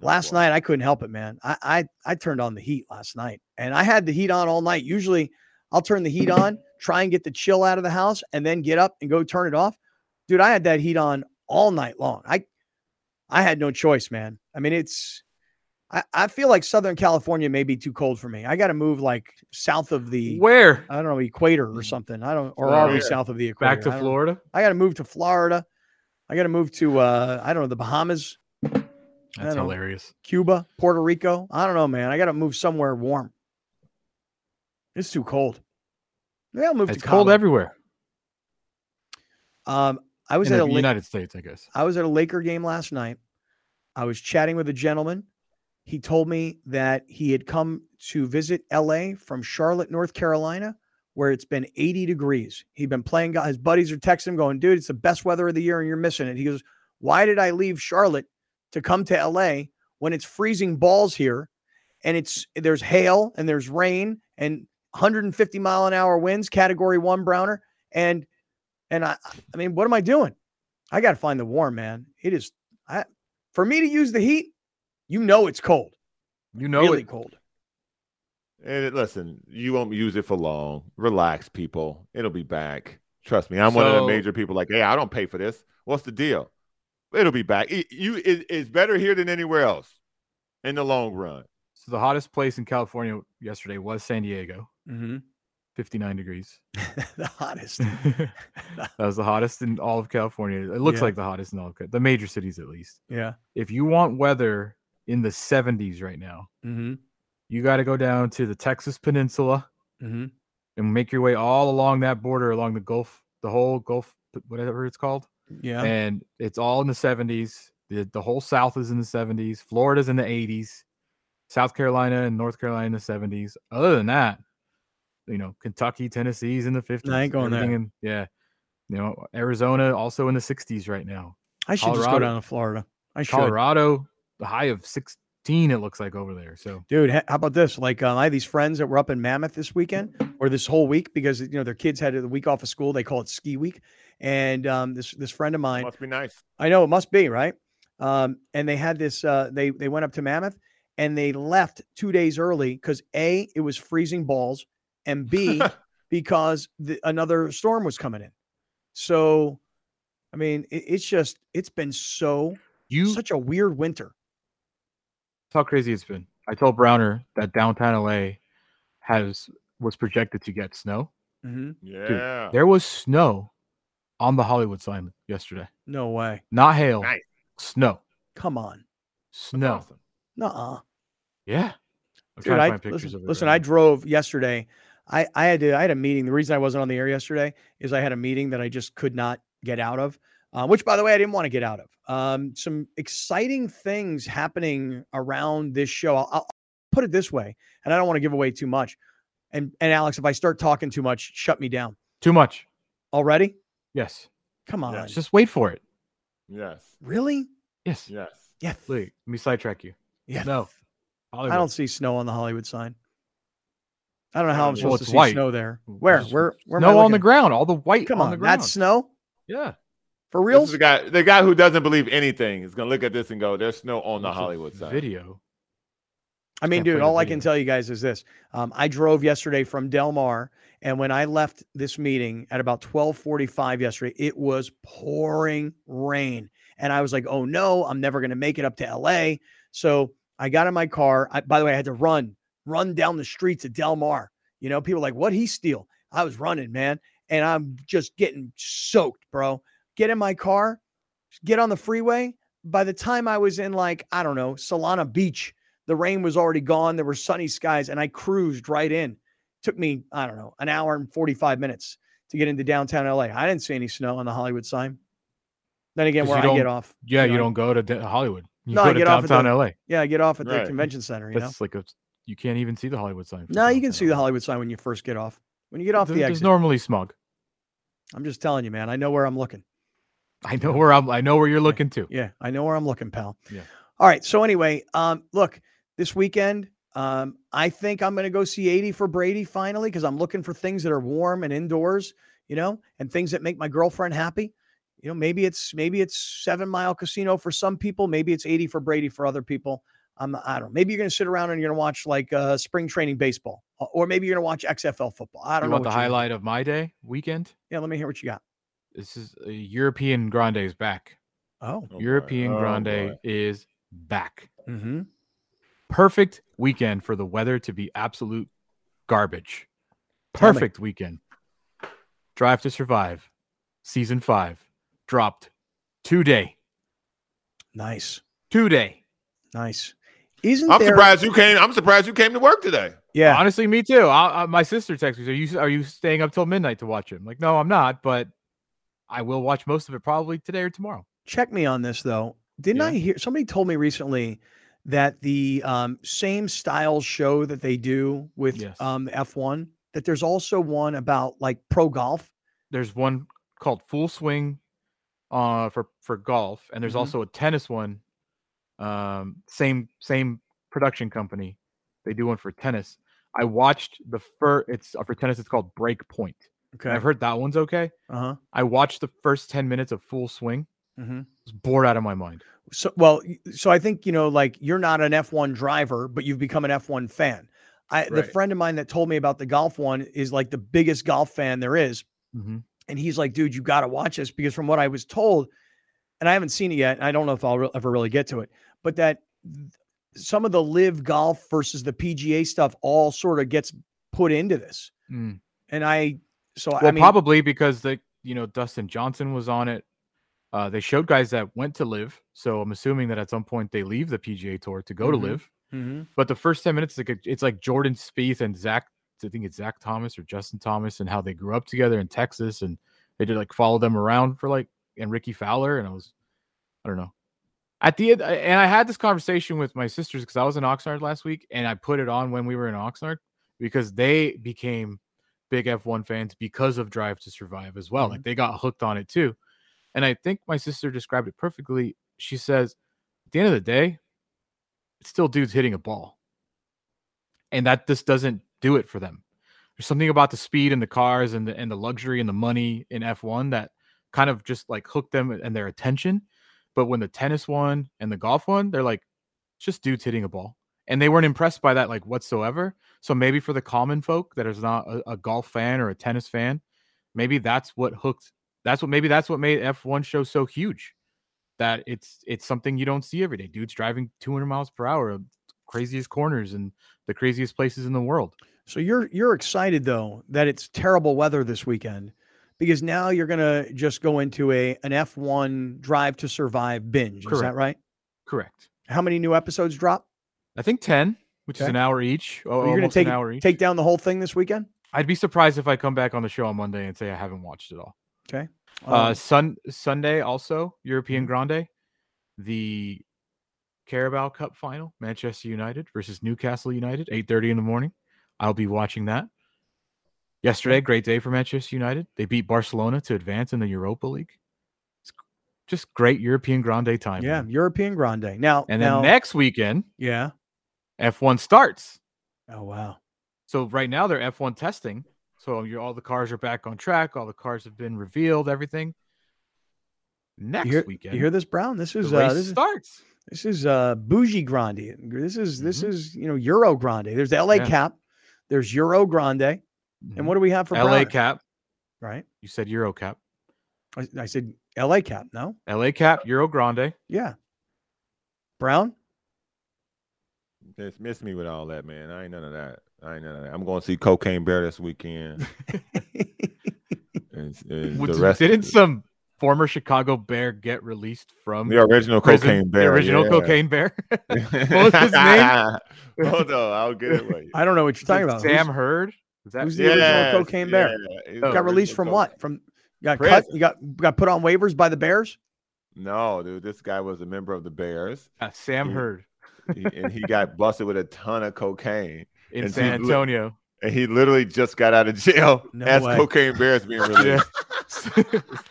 Last night I couldn't help it, man. I, I I turned on the heat last night, and I had the heat on all night. Usually, I'll turn the heat on, try and get the chill out of the house, and then get up and go turn it off. Dude, I had that heat on all night long. I I had no choice, man. I mean, it's I, I feel like Southern California may be too cold for me. I got to move like south of the Where? I don't know equator or something. I don't or are we south of the equator? Back to I. Florida? I got to move to Florida. I got to move to uh I don't know the Bahamas, That's hilarious. Cuba, Puerto Rico. I don't know, man. I got to move somewhere warm. It's too cold. Maybe I'll move It's to cold everywhere. Um, I was in at the a United States, I guess. I was at a Laker game last night. I was chatting with a gentleman. He told me that he had come to visit LA from Charlotte, North Carolina, where it's been 80 degrees. He'd been playing. His buddies are texting him, going, "Dude, it's the best weather of the year, and you're missing it." He goes, "Why did I leave Charlotte to come to LA when it's freezing balls here and it's there's hail and there's rain and 150 mile an hour winds, category one browner. And and I I mean, what am I doing? I gotta find the warm, man. It is I for me to use the heat, you know it's cold. You know really it. cold. And it, listen, you won't use it for long. Relax, people. It'll be back. Trust me. I'm one of the major people. Like, hey, I don't pay for this. What's the deal? It'll be back. It, you, it, it's better here than anywhere else in the long run. So the hottest place in California yesterday was San Diego, Mm-hmm. 59 degrees. the hottest. that was the hottest in all of California. It looks Yeah. like the hottest in all of Ca- the major cities, at least. Yeah. If you want weather in the 70s right now, Mm-hmm. you got to go down to the Texas Peninsula Mm-hmm. and make your way all along that border, along the Gulf, the whole Gulf, whatever it's called. Yeah. And it's all in the 70s. The, the whole South is in the 70s. Florida's in the 80s. South Carolina and North Carolina in the 70s. Other than that, you know, Kentucky, Tennessee's in the 50s. I ain't going there. in- yeah. You know, Arizona also in the 60s right now. I should just go down to Florida. I should. Colorado, the high of 16, it looks like over there. So Dude, how about this? Like, um, I have these friends that were up in Mammoth this weekend or this whole week because you know their kids had the week off of school. They call it ski week, and um, this this friend of mine, Must be nice. I know it must be right. Um, and they had this. Uh, they they went up to Mammoth and they left two days early because a it was freezing balls, and b because the, another storm was coming in. So, I mean, it, it's just it's been so you such a weird winter. That's how crazy it's been. I told Browner that downtown LA has was projected to get snow. hmm Yeah. There was snow on the Hollywood sign yesterday. No way. Not hail, Nice. snow. Come on. That's Snow. awesome. Nuh-uh. Yeah. I'm Dude, trying to I find pictures listen, of it. listen right I now. drove yesterday. I I had to I had a meeting. The reason I wasn't on the air yesterday is I had a meeting that I just could not get out of. Uh, which, by the way, I didn't want to get out of. Um, some exciting things happening around this show. I'll, I'll put it this way, and I don't want to give away too much. And and Alex, if I start talking too much, shut me down. Too much. Already? Yes. Come on. Yeah, Just wait for it. Yes. really? Yes. Yes. Yes. Wait, let me sidetrack you. Yeah. No. I don't see snow on the Hollywood sign. I don't know how I'm Well, supposed to see white. snow there. Where? There's Where? Where am I Snow on the ground. All the white Come on, on, the ground. that's snow yeah. for real. the guy, the guy who doesn't believe anything is gonna look at this and go, "There's snow on the Hollywood side." video. I mean, Can't dude, all I can tell you guys is this: um, I drove yesterday from Del Mar, and when I left this meeting at about twelve forty-five yesterday, it was pouring rain, and I was like, "Oh no, I'm never going to make it up to L.A." So I got in my car. I, by the way, I had to run, run down the streets of Del Mar. You know, people are like, "What he steal?" I was running, man, and I'm just getting soaked, bro. Get in my car, get on the freeway. By the time I was in like I don't know Solana Beach the rain was already gone. There were sunny skies, and I cruised right in. Took me, I don't know, an hour and 45 minutes to get into downtown LA. I didn't see any snow on the Hollywood sign. Then again, where you I get off. Yeah, you know, don't go to de- Hollywood. You No, go I to get off at downtown the- LA. Yeah, I get off at the Right. convention center, you know? That's like a you can't even see the Hollywood sign. No, you can see the Hollywood sign when you first get off. When you get off There- the exit. normally smug. I'm just telling you, man. I know where I'm looking. I know where I'm. I know where you're looking to. Yeah, I know where I'm looking, pal. Yeah. All right. So anyway, um, look, this weekend, um, I think I'm going to go see 80 for Brady finally because I'm looking for things that are warm and indoors, you know, and things that make my girlfriend happy. You know, maybe it's maybe it's Seven Mile Casino for some people, maybe it's 80 for Brady for other people. Um, I don't know. Maybe you're going to sit around and you're going to watch like uh, spring training baseball, or- or maybe you're going to watch XFL football. I don't You know. want the what you're gonna highlight of my day weekend? Yeah, let me hear what you got. This is uh, European Grande is back. Oh, Oh. European Oh, Grande boy. is back. mm-hmm. Perfect weekend for the weather to be absolute garbage. Perfect weekend. Drive to Survive, season five, dropped today. nice, Today. nice. Isn't I'm there? surprised you came. I'm surprised you came to work today. Yeah, Honestly, me too. I, I, my sister texted me, "Are you are you staying up till midnight to watch it?" I'm like, "No, I'm not, but I will watch most of it probably today or tomorrow." check me on this though. Didn't Yeah. I hear somebody told me recently that the um, same style show that they do with Yes. um, F1 that there's also one about like pro golf. There's one called Full Swing, uh, for for golf, and there's Mhm. also a tennis one Um, same same production company. They do one for tennis. I watched the first. It's uh, for tennis. It's called Break Point. Okay. I've heard that one's okay. Uh huh. I watched the first ten minutes of Full Swing. Mm-hmm. was bored out of my mind. So, well, so I think you know, like you're not an F1 driver, but you've become an F1 fan. I, the friend of mine that told me about the golf one is like the biggest golf fan there is, Mm-hmm. and he's like, dude, you got to watch this because from what I was told, and I haven't seen it yet, and I don't know if I'll re- ever really get to it, but that th- some of the live golf versus the PGA stuff all sort of gets put into this, Mm. and I, so Well, I mean, probably because the you know Dustin Johnson was on it. Uh, they showed guys that went to live, so I'm assuming that at some point they leave the PGA Tour to go Mhm. to live. Mhm. But the first ten minutes, it's like, it's like Jordan Spieth and Zach. I think it's Zach Thomas or Justin Thomas, and how they grew up together in Texas, and they did like follow them around for like and Rickie Fowler, and I was, I don't know. At the end, and I had this conversation with my sisters because I was in Oxnard last week, and I put it on when we were in Oxnard because they became big F1 fans because of Drive to Survive as well. Like mm-hmm. they got hooked on it too. And I think my sister described it perfectly. She says, at the end of the day, it's still dudes hitting a ball. And that just doesn't do it for them. There's something about the speed and the cars and the and the luxury and the money in F1 that kind of just like hooked them and their attention. But when the tennis one and the golf one, they're like, just dudes hitting a ball. And they weren't impressed by that like whatsoever. So maybe for the common folk that is not a, a golf fan or a tennis fan, maybe that's what hooked. That's what maybe that's what made F1 show so huge. That it's it's something you don't see every day. Dudes driving 200 miles per hour, craziest corners and the craziest places in the world. So you're you're excited though that it's terrible weather this weekend because now you're gonna just go into a an F1 Drive to Survive binge. Is that right? Correct. How many new episodes drop? I think 10, which is an hour each. Oh, Are you gonna take an hour each. take down the whole thing this weekend? I'd be surprised if I come back on the show on Monday and say I haven't watched it all. Okay. Uh, Um, Sun Sunday also European Mhm. Grande, the Carabao Cup final, Manchester United versus Newcastle United, eight thirty in the morning. I'll be watching that. Yesterday, great day for Manchester United. They beat Barcelona to advance in the Europa League. It's just great European Grande time. yeah, man. European Grande. Now And then now, next weekend, yeah. F1 starts. Oh wow. So right now they're F1 testing. So all the cars are back on track. All the cars have been revealed. Everything. Next You hear, weekend, you hear this, Brown? This is uh, this is starts. this is uh bougie grande. This is this Mhm. is you know Euro grande. There's the LA Yeah. cap. There's Euro grande. And Mhm. what do we have for LA Brown? cap. Right. You said Euro cap. I, I said LA cap. No. LA cap. Euro Grande. Yeah. Brown. Just miss me with all that, man. I ain't none of that. I ain't none of that. I'm going to see Cocaine Bear this weekend. and, and Would- the rest Didn't some former Chicago Bear get released from the original prison? Cocaine Bear. The original yeah. cocaine bear. what was his name? Hold on, I'll get it for you. I don't know what you're talking about. Sam Who's- Hurd. Was that who's the original Yes, Cocaine Bear? yeah, he's got released from co- what? From got cut. You got got put on waivers by the Bears. No, dude, this guy was a member of the Bears, Uh, Sam Yeah. Hurd he- and he got busted with a ton of cocaine. in And San Antonio. And he literally just got out of jail No as way. Cocaine bears is being released. Yeah.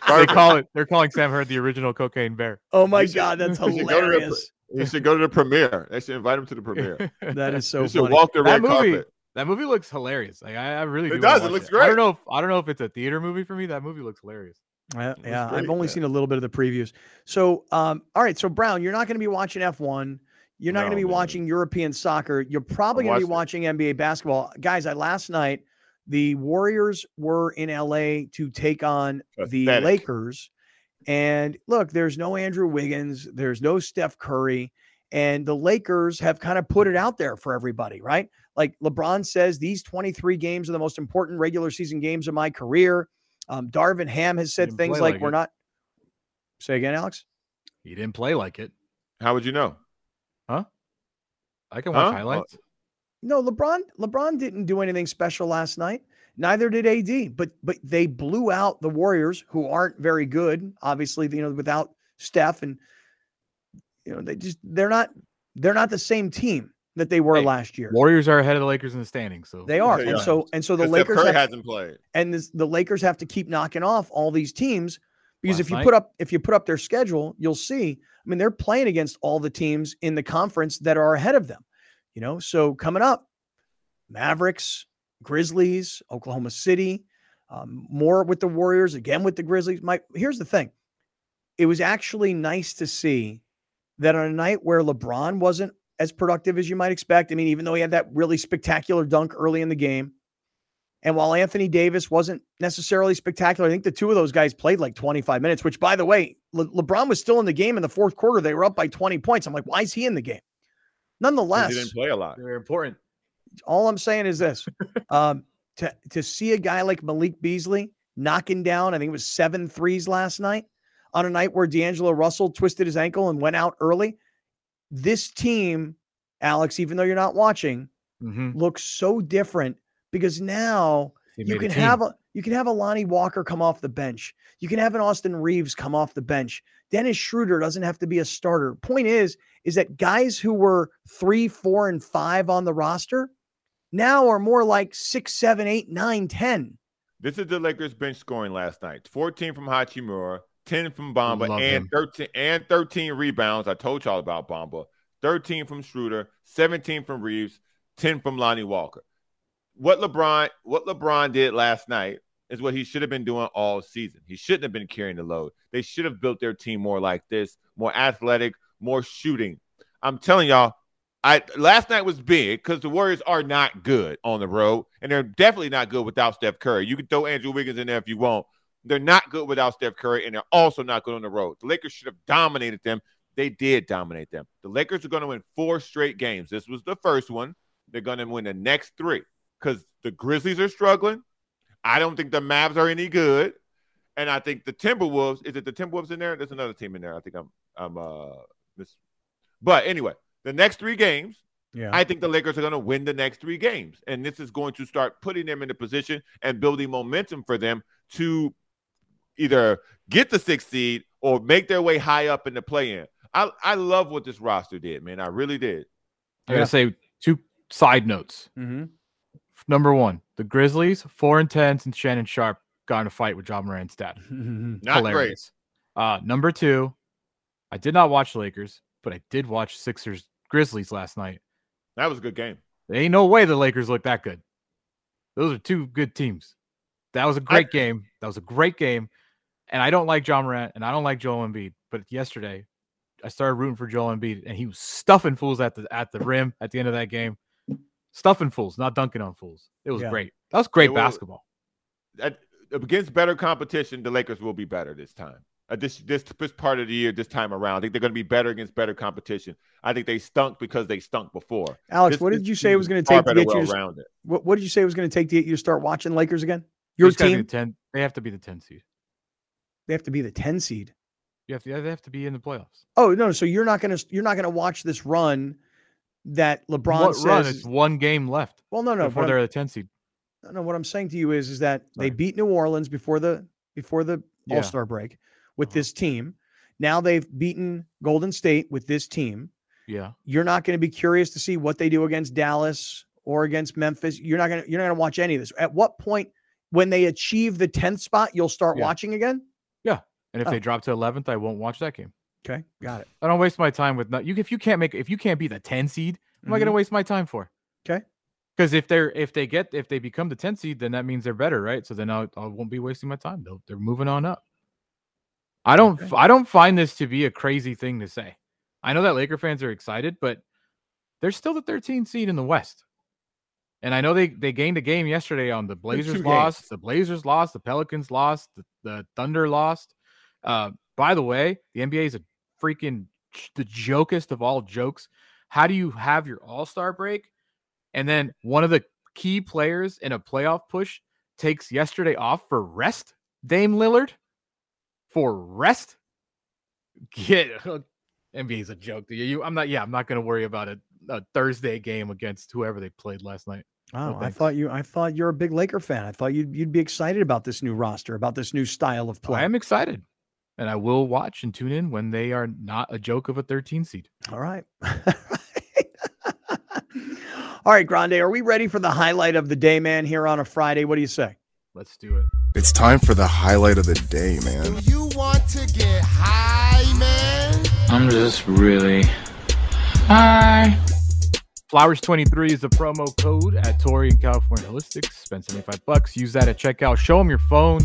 they call it. They're calling Sam Hurd the original cocaine bear. Oh my You should- God, that's you should go to the- hilarious. He should go to the premiere. They should invite him to the premiere. That is so he should funny. walk the That red movie- carpet. That movie looks hilarious. Like I, I really It do wanna does, it watch looks I great. don't know. If, I don't know if it's a theater movie for me. That movie looks hilarious. Yeah, Looks yeah, I've only man. seen a little bit of the previews. So, um, all right. So, Brown, you're not going to be watching F1. You're not going to be man. watching European soccer. You're probably going to be watched watching NBA basketball, guys. I last night the Warriors were in LA to take on the Lakers, and look, there's no Andrew Wiggins, there's no Steph Curry, and the Lakers have kind of put it out there for everybody, right? Like LeBron says, these 23 games are the most important regular season games of my career. Um, Darvin Ham has said things like, like "We're it." not." Say again, Alex. He didn't play like it. How would you know? Huh? I can watch Huh? highlights. No, LeBron. LeBron didn't do anything special last night. Neither did AD. But but they blew out the Warriors, who aren't very good. Obviously, you know, without Steph, and you know, they just they're not they're not the same team that they were Hey, last year. Warriors are ahead of the Lakers in the standings. So They are, They and so and so the Lakers Curry have, hasn't played. and this, the Lakers have to keep knocking off all these teams Because if you night. put up if you put up their schedule, you'll see. I mean, they're playing against all the teams in the conference that are ahead of them. You know, so coming up, Mavericks, Grizzlies, Oklahoma City, um, more with the Warriors, again with the Grizzlies. Mike, here's the thing. It was actually nice to see that on a night where LeBron wasn't as productive as you might expect. I mean, even though he had that really spectacular dunk early in the game, and while Anthony Davis wasn't necessarily spectacular, I think the two of those guys played like 25 minutes, which, by the way, Le- LeBron was still in the game in the fourth quarter. They were up by 20 points. I'm like, why is he in the game? Nonetheless, he didn't play a lot. They're important. All I'm saying is this um, to, to see a guy like Malik Beasley knocking down, I think it was seven threes last night on a night where D'Angelo Russell twisted his ankle and went out early. This team, Alex, even though you're not watching, mm-hmm. looks so different because now you can have a you can have a Lonnie Walker come off the bench. You can have an Austin Reaves come off the bench. Dennis Schroeder doesn't have to be a starter. Point is, is that guys who were three, four, and five on the roster now are more like six, seven, eight, nine, ten. This is the Lakers bench scoring last night. 14 from Hachimura, 10 from Bamba, and him. 13 and 13 rebounds. I told y'all about Bamba. 13 from Schroeder, 17 from Reaves, 10 from Lonnie Walker what LeBron what LeBron did last night is what he should have been doing all season. He shouldn't have been carrying the load. They should have built their team more like this, more athletic, more shooting. I'm telling y'all, I last night was big because the Warriors are not good on the road, and they're definitely not good without Steph Curry. You can throw Andrew Wiggins in there if you want. They're not good without Steph Curry, and they're also not good on the road. The Lakers should have dominated them. They did dominate them. The Lakers are going to win four straight games. This was the first one. They're going to win the next three because the Grizzlies are struggling. I don't think the Mavs are any good. And I think the Timberwolves, is it the Timberwolves in there? There's another team in there. I think I'm I'm uh this but anyway, the next three games, yeah. I think the Lakers are going to win the next three games. And this is going to start putting them in a position and building momentum for them to either get the sixth seed or make their way high up in the play in. I, I love what this roster did, man. I really did. I gotta say two side notes. Mm-hmm. Number one, the Grizzlies, four and ten since Shannon Sharpe got in a fight with John Morant's dad. not Hilarious. great. Uh, number two, I did not watch Lakers, but I did watch Sixers Grizzlies last night. That was a good game. There ain't no way the Lakers look that good. Those are two good teams. That was a great I, game. That was a great game. And I don't like John Morant and I don't like Joel Embiid. But yesterday, I started rooting for Joel Embiid, and he was stuffing fools at the at the rim at the end of that game stuffing fools, not dunking on fools. It was yeah. great. That was great basketball. At, against better competition, the Lakers will be better this time. Uh, this, this this part of the year, this time around, I think they're going to be better against better competition. I think they stunk because they stunk before. Alex, this, what did you say it was going to take to get you? To, what, what did you say it was going to take to get you to start watching Lakers again? Your team? 10, they have to be the ten seed. They have to be the ten seed. You have to. They have to be in the playoffs. Oh no! So you're not going to you're not going to watch this run that LeBron what says run? it's one game left. Well, no, no, before they're the 10 seed. No, no, what I'm saying to you is is that Sorry. they beat New Orleans before the before the yeah. All-Star break with uh-huh. this team. Now they've beaten Golden State with this team. Yeah. You're not going to be curious to see what they do against Dallas or against Memphis. You're not going to you're not going to watch any of this. At what point when they achieve the 10th spot, you'll start yeah. watching again? And if oh. they drop to 11th, I won't watch that game. Okay, got it. I don't waste my time with not you. If you can't make if you can't be the ten seed, mm-hmm. am I going to waste my time for? Okay. Because if they're if they get if they become the 10 seed, then that means they're better, right? So then I, I won't be wasting my time. They'll, they're moving on up. I don't okay. I don't find this to be a crazy thing to say. I know that Laker fans are excited, but they're still the 13th seed in the West. And I know they they gained a game yesterday on the Blazers lost, the Blazers lost, the Pelicans lost, the, the Thunder lost. Uh, by the way, the NBA is a freaking the jokest of all jokes. How do you have your All Star break, and then one of the key players in a playoff push takes yesterday off for rest? Dame Lillard for rest. Get NBA is a joke. You, you, I'm not. Yeah, I'm not going to worry about a, a, Thursday game against whoever they played last night. Oh, I thought you. I thought you're a big Laker fan. I thought you'd you'd be excited about this new roster, about this new style of play. I am excited and I will watch and tune in when they are not a joke of a 13 seed. All right. All right, Grande, are we ready for the highlight of the day, man, here on a Friday? What do you say? Let's do it. It's time for the highlight of the day, man. Do you want to get high, man? I'm just really high. Flowers23 is the promo code at Torrey and California Holistics. Spend 75 bucks. Use that at checkout. Show them your phone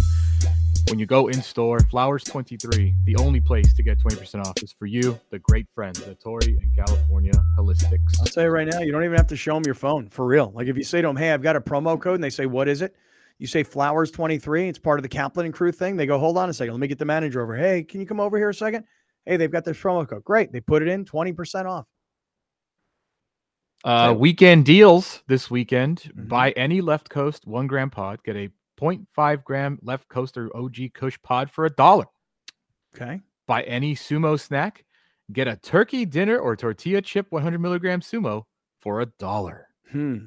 when you go in store. Flowers23, the only place to get 20% off is for you, the great friends at Torrey and California Holistics. I'll tell you right now, you don't even have to show them your phone for real. Like if you say to them, hey, I've got a promo code, and they say, what is it? You say Flowers23. It's part of the Kaplan and crew thing. They go, hold on a second. Let me get the manager over. Hey, can you come over here a second? Hey, they've got this promo code. Great. They put it in 20% off. Uh, weekend deals this weekend. Mm-hmm. Buy any left coast one gram pod. Get a 0.5 gram left coaster OG Kush pod for a dollar. Okay. Buy any sumo snack. Get a turkey dinner or tortilla chip 100 milligram sumo for a dollar. Hmm.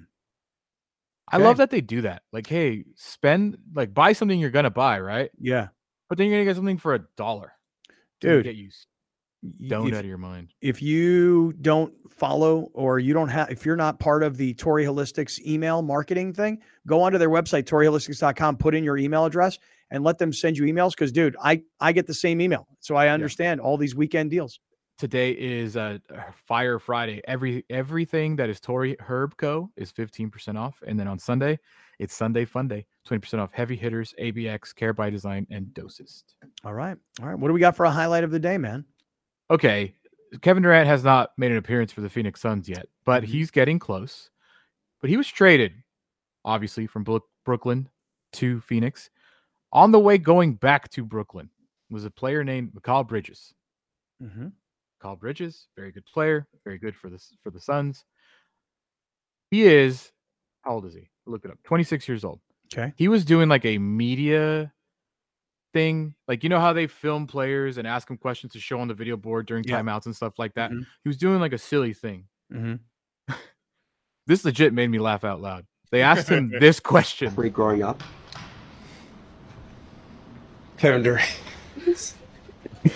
I love that they do that. Like, hey, spend like buy something you're gonna buy, right? Yeah. But then you're gonna get something for a dollar. Dude, get you stoned out of your mind. If you don't follow or you don't have if you're not part of the Torrey Holistics email marketing thing, go onto their website, TorreyHolistics.com, put in your email address and let them send you emails. Cause dude, I I get the same email. So I understand yeah. all these weekend deals. Today is a uh, Fire Friday. Every everything that is Tori Herb Co. is 15% off. And then on Sunday, it's Sunday Fun Day, 20% off heavy hitters, ABX, Care by Design, and Dosist. All right. All right. What do we got for a highlight of the day, man? Okay. Kevin Durant has not made an appearance for the Phoenix Suns yet, but mm-hmm. he's getting close. But he was traded, obviously, from Brooklyn to Phoenix. On the way going back to Brooklyn was a player named Mikal Bridges. Mm-hmm. Carl Bridges, very good player, very good for the for the Suns. He is how old is he? Look it up. 26 years old. Okay. He was doing like a media thing. Like you know how they film players and ask them questions to show on the video board during yeah. timeouts and stuff like that. Mm-hmm. He was doing like a silly thing. Mm-hmm. this legit made me laugh out loud. They asked him this question. Were you growing up? Kevin Durant.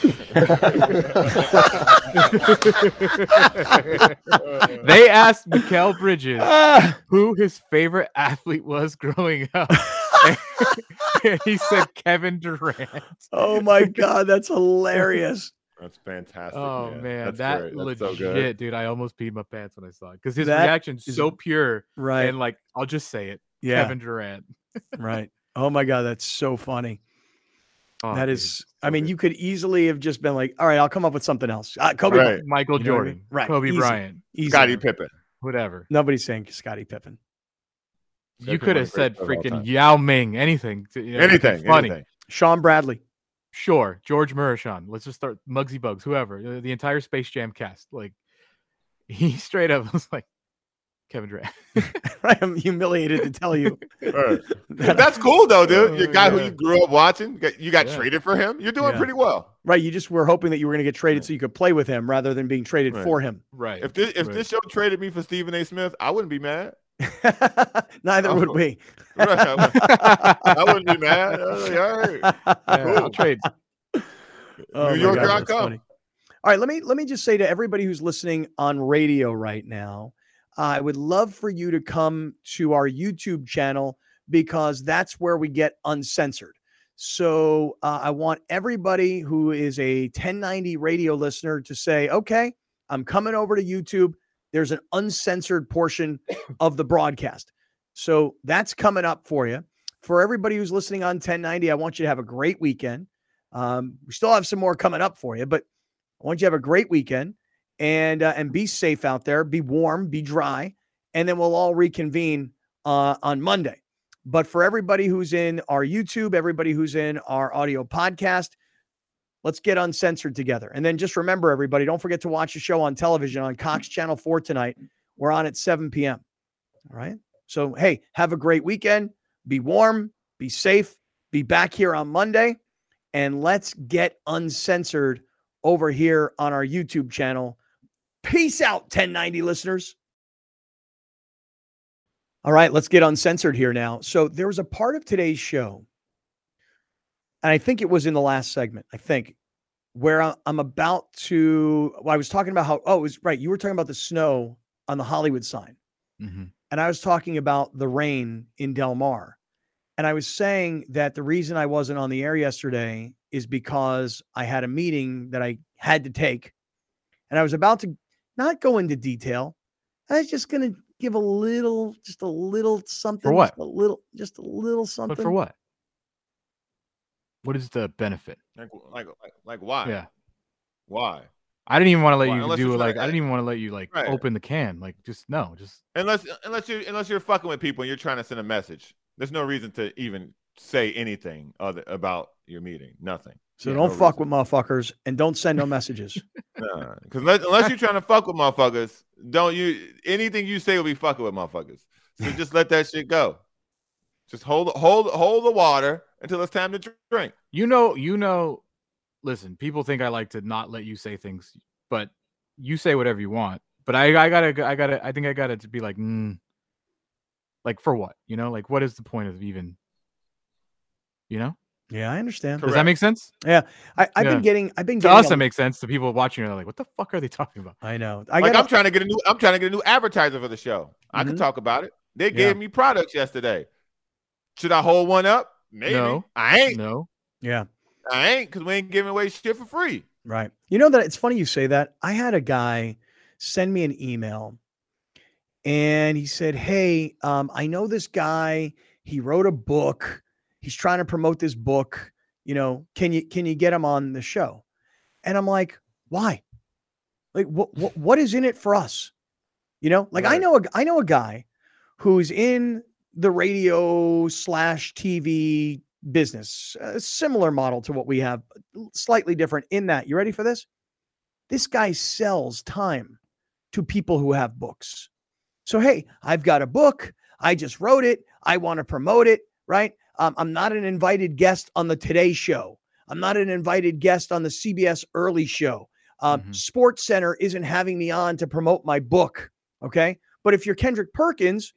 they asked Mikal Bridges who his favorite athlete was growing up. And he said Kevin Durant. Oh my god, that's hilarious. That's fantastic. Oh man, man. That's that great. legit, so dude. I almost peed my pants when I saw it because his that reaction's is, so pure, right? And like, I'll just say it, yeah. Kevin Durant, right? Oh my god, that's so funny. Oh, that is, dude, I mean, you could easily have just been like, all right, I'll come up with something else. Uh, Kobe, right. Michael you Jordan, I mean? right? Kobe Easy. Bryant, Easy. Scottie Pippen, whatever. Nobody's saying Scottie Pippen. You could have said freaking Yao Ming, anything. To, you know, anything, funny. Anything. Shawn Bradley. Sure, Gheorghe Muresan. Let's just start Muggsy Bogues, whoever. The, the entire Space Jam cast. Like he straight up was like, Kevin Durant. I'm humiliated to tell you. right. That's cool though, dude. Oh, Your guy yeah. who you grew up watching, you got yeah. traded for him. You're doing yeah. pretty well. Right. You just were hoping that you were going to get traded so you could play with him rather than being traded right. for him. Right. If this if right. this show traded me for Stephen A. Smith, I wouldn't be mad. Neither I would we. right. I, would, I wouldn't be mad. Like, all right. Cool. I'll trade. Oh New York, God, I come. Funny. All right, let me let me just say to everybody who's listening on radio right now, I would love for you to come to our YouTube channel because that's where we get uncensored. So uh, I want everybody who is a 1090 radio listener to say, okay, I'm coming over to YouTube. There's an uncensored portion of the broadcast. So that's coming up for you. For everybody who's listening on 1090, I want you to have a great weekend. Um, we still have some more coming up for you, but I want you to have a great weekend and uh, and be safe out there. Be warm, be dry, and then we'll all reconvene uh, on Monday. But for everybody who's in our YouTube, everybody who's in our audio podcast, let's get uncensored together. And then just remember, everybody, don't forget to watch the show on television on Cox Channel 4 tonight. We're on at 7 p.m. All right. So, hey, have a great weekend. Be warm, be safe, be back here on Monday, and let's get uncensored over here on our YouTube channel. Peace out, 1090 listeners. All right, let's get uncensored here now. So there was a part of today's show, and I think it was in the last segment, I think, where I'm about to. Well, I was talking about how, oh, it was right. You were talking about the snow on the Hollywood sign. Mm-hmm. And I was talking about the rain in Del Mar. And I was saying that the reason I wasn't on the air yesterday is because I had a meeting that I had to take, and I was about to not go into detail. I was just going to give a little, just a little something. For what? A little, just a little something. But for what? What is the benefit? Like, like, like, like why? Yeah. Why? I didn't even want to let Why? you Unless do you're it. Like trying I didn't even want to let you like Right. open the can. Like just no, just Unless, unless you, unless you're fucking with people and you're trying to send a message, there's no reason to even say anything other about your meeting. Nothing. So Yeah, don't no fuck reason. with motherfuckers and don't send no messages. Because unless, unless you're trying to fuck with motherfuckers, don't you? Anything you say will be fucking with motherfuckers. So just let that shit go. Just hold, hold, hold the water until it's time to drink. you know, you know. Listen, people think I like to not let you say things, but you say whatever you want. But I, I gotta, I gotta, I think I gotta to be like, mm, like for what? You know, like what is the point of even? You know, yeah, I understand. does that make sense? Yeah. I, I've Yeah. been getting, I've been To getting. us, a- it makes sense. To people watching, they're like, "What the fuck are they talking about?" I know. I like got. I'm trying to get a new, I'm trying to get a new advertiser for the show. I can talk about it. They Yeah. gave me products yesterday. Should I hold one up? Maybe. No. I ain't. No, Yeah. I ain't because we ain't giving away shit for free. Right. You know that it's funny you say that. I had a guy send me an email and he said, Hey, um, I know this guy. He wrote a book. He's trying to promote this book. You know, can you can you get him on the show? And I'm like, why? Like what what, what is in it for us? You know, like I know a I know a guy who's in the radio slash TV business, a similar model to what we have, slightly different in that. You ready for this? This guy sells time to people who have books. So, hey, I've got a book. I just wrote it. I want to promote it, right? Um, I'm not an invited guest on the Today Show. I'm not an invited guest on the CBS Early Show. Um, Mhm. Sports Center isn't having me on to promote my book. Okay. But if you're Kendrick Perkins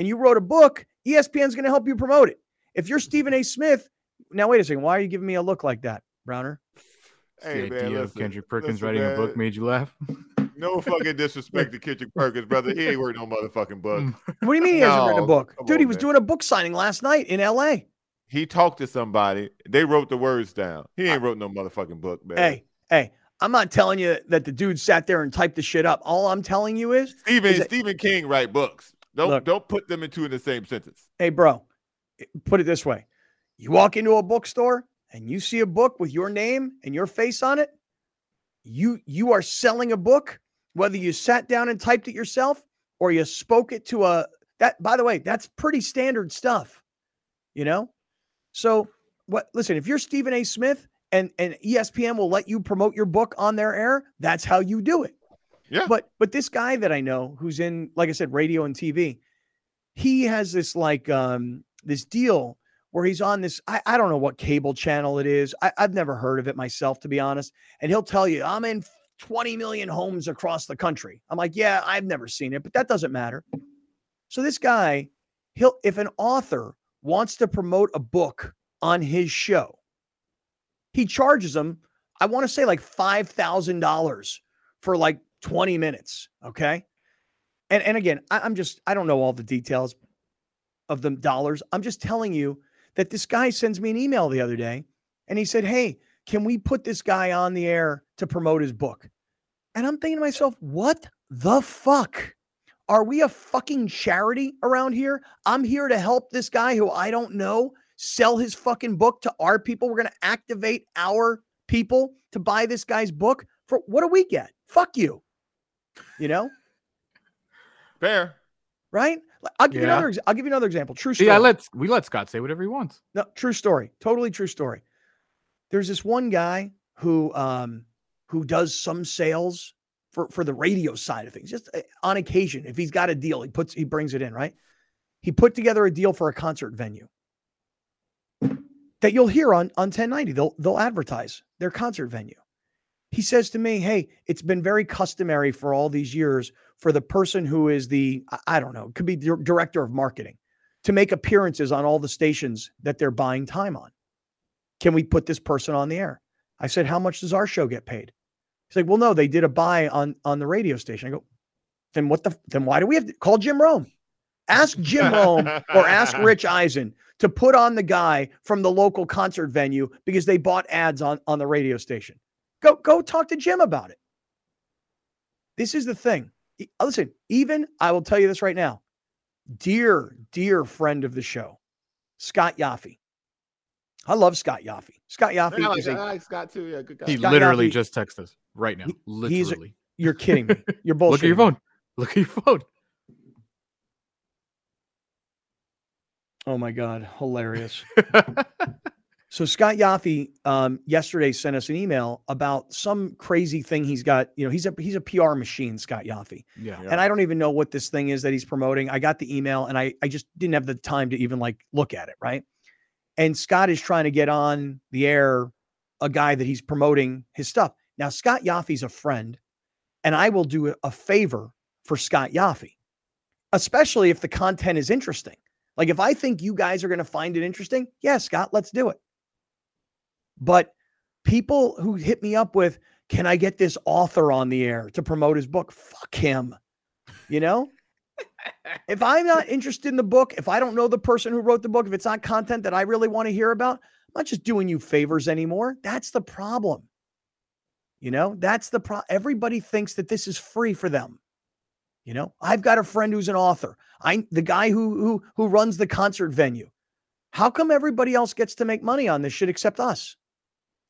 and you wrote a book, ESPN's going to help you promote it. If you're Stephen A. Smith, now wait a second. Why are you giving me a look like that, Browner? Hey, the man, idea of Kendrick Perkins listen, writing a book made you laugh. No fucking disrespect to Kendrick Perkins, brother. He ain't working no motherfucking book. Mm. What do you mean he hasn't written a book? come Dude, he was man. doing a book signing last night in LA. He talked to somebody. They wrote the words down. He ain't wrote no motherfucking book, man. Hey, hey, I'm not telling you that the dude sat there and typed the shit up. All I'm telling you is, Stephen is that- Stephen King write books. Don't Look. don't put them into in the same sentence. hey, bro, put it this way. You walk into a bookstore and you see a book with your name and your face on it. You you are selling a book, whether you sat down and typed it yourself or you spoke it to a that by the way, that's pretty standard stuff. You know? So what listen, if you're Stephen A. Smith and and ESPN will let you promote your book on their air, that's how you do it. Yeah. But but this guy that I know who's in, like I said, radio and TV, he has this like um this deal where he's on this. I, I don't know what cable channel it is. I, I've never heard of it myself, to be honest. And he'll tell you, I'm in 20 million homes across the country. I'm like, yeah, I've never seen it, but that doesn't matter. So this guy, he'll if an author wants to promote a book on his show, he charges them, I want to say like five thousand dollars for like 20 minutes. Okay. And and again, I, I'm just I don't know all the details of the dollars. I'm just telling you that this guy sends me an email the other day and he said, Hey, can we put this guy on the air to promote his book? And I'm thinking to myself, what the fuck? Are we a fucking charity around here? I'm here to help this guy who I don't know sell his fucking book to our people. We're going to activate our people to buy this guy's book for what do we get? Fuck you. You know, Fair. right? I'll give you another. I'll give you another example. True story. I let's we let Scott say whatever he wants. No, true story. Totally true story. There's this one guy who um who does some sales for for the radio side of things. Just uh, on occasion, if he's got a deal, he puts he brings it in, right? He put together a deal for a concert venue that you'll hear on on 1090. They'll they'll advertise their concert venue. He says to me, "Hey, it's been very customary for all these years for the person who is the I- don't know, could be dir- director of marketing to make appearances on all the stations that they're buying time on. Can we put this person on the air? I said, How much does our show get paid? He's like, Well, no, they did a buy on on the radio station. I go, then what the then why do we have to call Jim Rome? Ask Jim Rome or ask Rich Eisen to put on the guy from the local concert venue because they bought ads on, on the radio station. Go go talk to Jim about it. This is the thing. Uh, listen, even I will tell you this right now. Dear, dear friend of the show, Scott Yaffe. I love Scott Yaffe. Scott Yaffe I like, is a, I like Scott too. Yeah, good guy. He Scott literally Yaffe- just texted us right now. He- he's a- Literally. you're kidding me. You're bullshitting. Look at your phone. Look at your phone. Oh my God. Hilarious. So Scott Yaffe um, yesterday sent us an email about some crazy thing he's got. You know, he's a he's a PR machine, Scott Yaffe, yeah. Yeah. and I don't even know what this thing is that he's promoting. I got the email, and I I just didn't have the time to even like look at it, right? And Scott is trying to get on the air a guy that he's promoting his stuff. Now Scott Yaffe's a friend, and I will do a- a favor for Scott Yaffe, especially if the content is interesting. Like if I think you guys are going to find it interesting, yeah, Scott, let's do it. But people who hit me up with, can I get this author on the air to promote his book? Fuck him. You know? if I'm not interested in the book, if I don't know the person who wrote the book, if it's not content that I really want to hear about, I'm not just doing you favors anymore. That's the problem. You know, that's the pro. Everybody thinks that this is free for them. You know, I've got a friend who's an author. I the guy who who who runs the concert venue. How come everybody else gets to make money on this shit except us?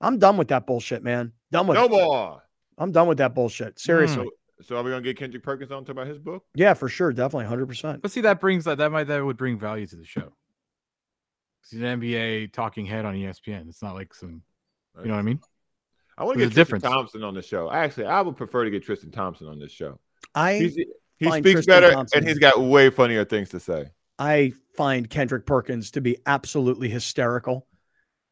I'm done with that bullshit, man. Done with No it. more. I'm done with that bullshit. Seriously. So, so are we gonna get Kendrick Perkins on to talk about his book? Yeah, for sure. Definitely 100%. But see, that brings that that might that would bring value to the show. He's an NBA talking head on ESPN. It's not like some, you know what I mean? I want to There's get a Tristan difference. Thompson on the show. Actually, I would prefer to get Tristan Thompson on this show. I He's, he find speaks Tristan better, Thompson- and he's got way funnier things to say. I find Kendrick Perkins to be absolutely hysterical.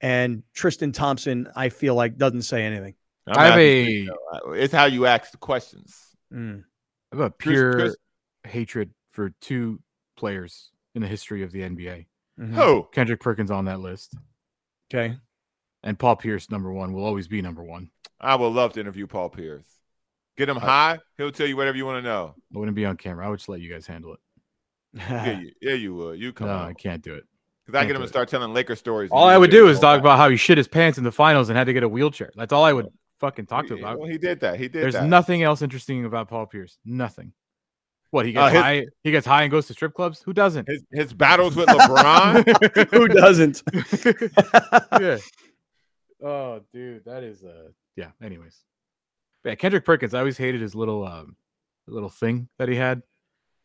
And Tristan Thompson, I feel like doesn't say anything. I'm I have a- It's how you ask the questions. Mm. I have a pure Chris- hatred for two players in the history of the NBA. Mhm. Who? Kendrick Perkins on that list, Okay. and Paul Pierce, number one, will always be number one. I would love to interview Paul Pierce. Get him high. He'll tell you whatever you want to know. I wouldn't be on camera. I would just let you guys handle it. Yeah, you, yeah, you would. You come no, on. I can't do it. Because I can't get him do to start telling Laker stories. All I would do is talk back. about how he shit his pants in the finals and had to get a wheelchair. That's all I would fucking talk to him about. Well, he did that. He did There's that. nothing else interesting about Paul Pierce. Nothing. What he Uh, gets his- high? He gets high and goes to strip clubs. Who doesn't? His his battles with LeBron. Who doesn't? yeah. Oh, dude, that is uh yeah. Anyways, yeah, Kendrick Perkins. I always hated his little um little thing that he had.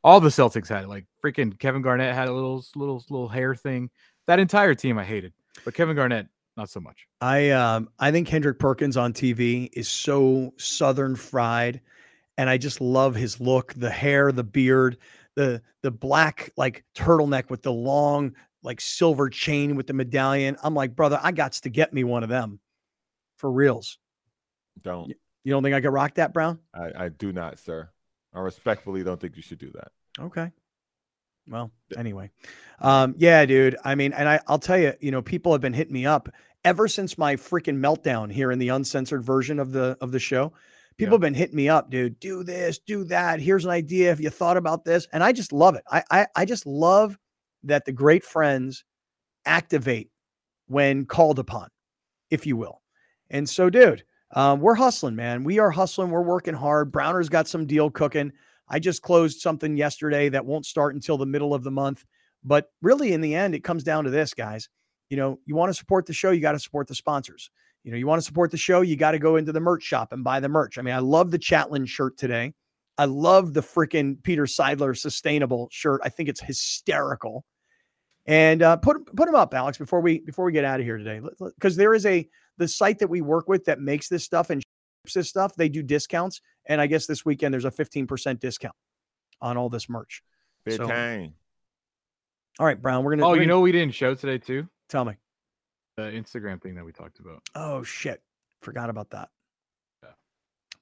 All the Celtics had it. Like freaking Kevin Garnett had a little little little hair thing. That entire team I hated, but Kevin Garnett not so much. I um I think Kendrick Perkins on TV is so southern fried and I just love his look, the hair, the beard, the the black like turtleneck with the long like silver chain with the medallion. I'm like, brother, I got to get me one of them for reals. don't. You don't think I could rock that, Brown? I, I do not, sir. I respectfully don't think you should do that. Okay. Well, anyway. Um, yeah, dude. I mean, and I, I'll tell you, you know, people have been hitting me up ever since my freaking meltdown here in the uncensored version of the of the show. People Yeah. have been hitting me up, dude. Do this, do that. Here's an idea. If you thought about this, and I just love it. I I, I just love that the great friends activate when called upon, if you will. And so, dude, um, we're hustling, man. We are hustling. We're working hard. Browner's got some deal cooking. I just closed something yesterday that won't start until the middle of the month. But really, in the end, it comes down to this, guys. You know, you want to support the show, you got to support the sponsors. You know, you want to support the show, you got to go into the merch shop and buy the merch. I mean, I love the Chatlin shirt today. I love the freaking Peter Seidler sustainable shirt. I think it's hysterical. And uh, put put them up, Alex, before we before we get out of here today, because there is a the site that we work with that makes this stuff and ships this stuff. They do discounts, and I guess this weekend there's a fifteen percent discount on all this merch. Big So- time. All right, Brown, we're gonna. Oh, we're you gonna- know we didn't show today too? tell me. The Instagram thing that we talked about. Oh shit, forgot about that.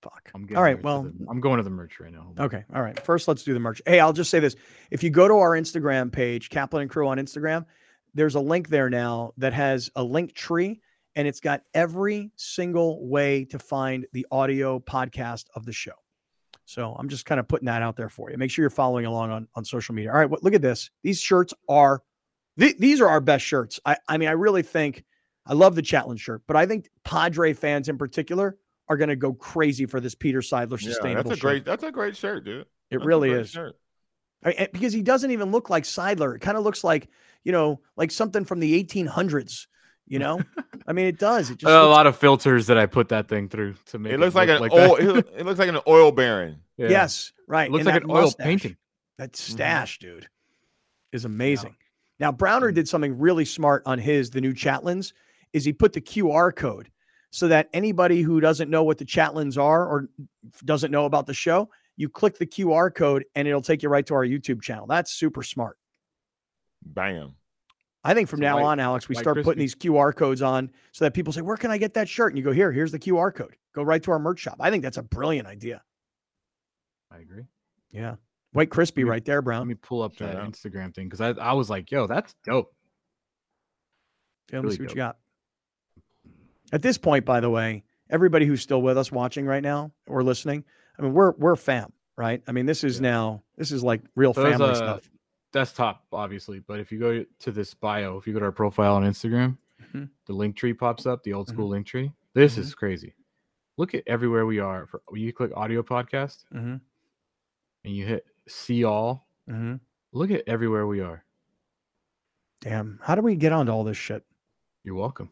Fuck. I'm All right, well, the- I'm going to the merch right now. Okay. All right. First, let's do the merch. Hey, I'll just say this. If you go to our Instagram page, Kaplan and Crew on Instagram, there's a link there now that has a link tree and it's got every single way to find the audio podcast of the show. So I'm just kind of putting that out there for you. Make sure you're following along on, on social media. All right. What, look at this. These shirts are Th- these are our best shirts. I, I mean, I really think I love the Chatlin shirt, but I think Padre fans in particular are going to go crazy for this Peter Seidler sustainable. Yeah, that's a shirt. great. That's a great shirt, dude. it That's really is. shirt. I mean, because he doesn't even look like Seidler. It kind of looks like, you know, like something from the 1800s, you know? I mean, it does. It just a looks- lot of filters that I put that thing through to make It looks like look an that. oil. It, it looks like an oil baron. Yeah. Yes, right. It looks and like that an oil mustache, painting. That Mm-hmm. stash, dude, is amazing. Now. Browner did something really smart on his, the new Chatlins, is he put the QR code so that anybody who doesn't know what the Chatlins are or doesn't know about the show, you click the QR code and it'll take you right to our YouTube channel. That's super smart. Bam. I think from So now white- on, Alex, we white start putting these QR codes on so that people say, Where can I get that shirt? And you go, Here, here's the QR code. Go right to our merch shop. I think that's a brilliant idea. I agree. Yeah. White crispy me- right there, Brown. Let me pull up Shout that. Instagram thing because I, I was like, yo, that's dope. Yeah, let me really see what you got. At this point, by the way, everybody who's still with us watching right now or listening, I mean, we're we're fam, right? I mean, this is now this is like real Those, family uh, stuff. Desktop, obviously, but if you go to this bio, if you go to our profile on Instagram, Mhm. the link tree pops up, the old Mm-hmm. school link tree. This Mhm. is crazy. Look at everywhere we are. For you click audio podcast Mm-hmm. and you hit see all. Mm-hmm. Look at everywhere we are. Damn, how do we get onto all this shit? You're welcome.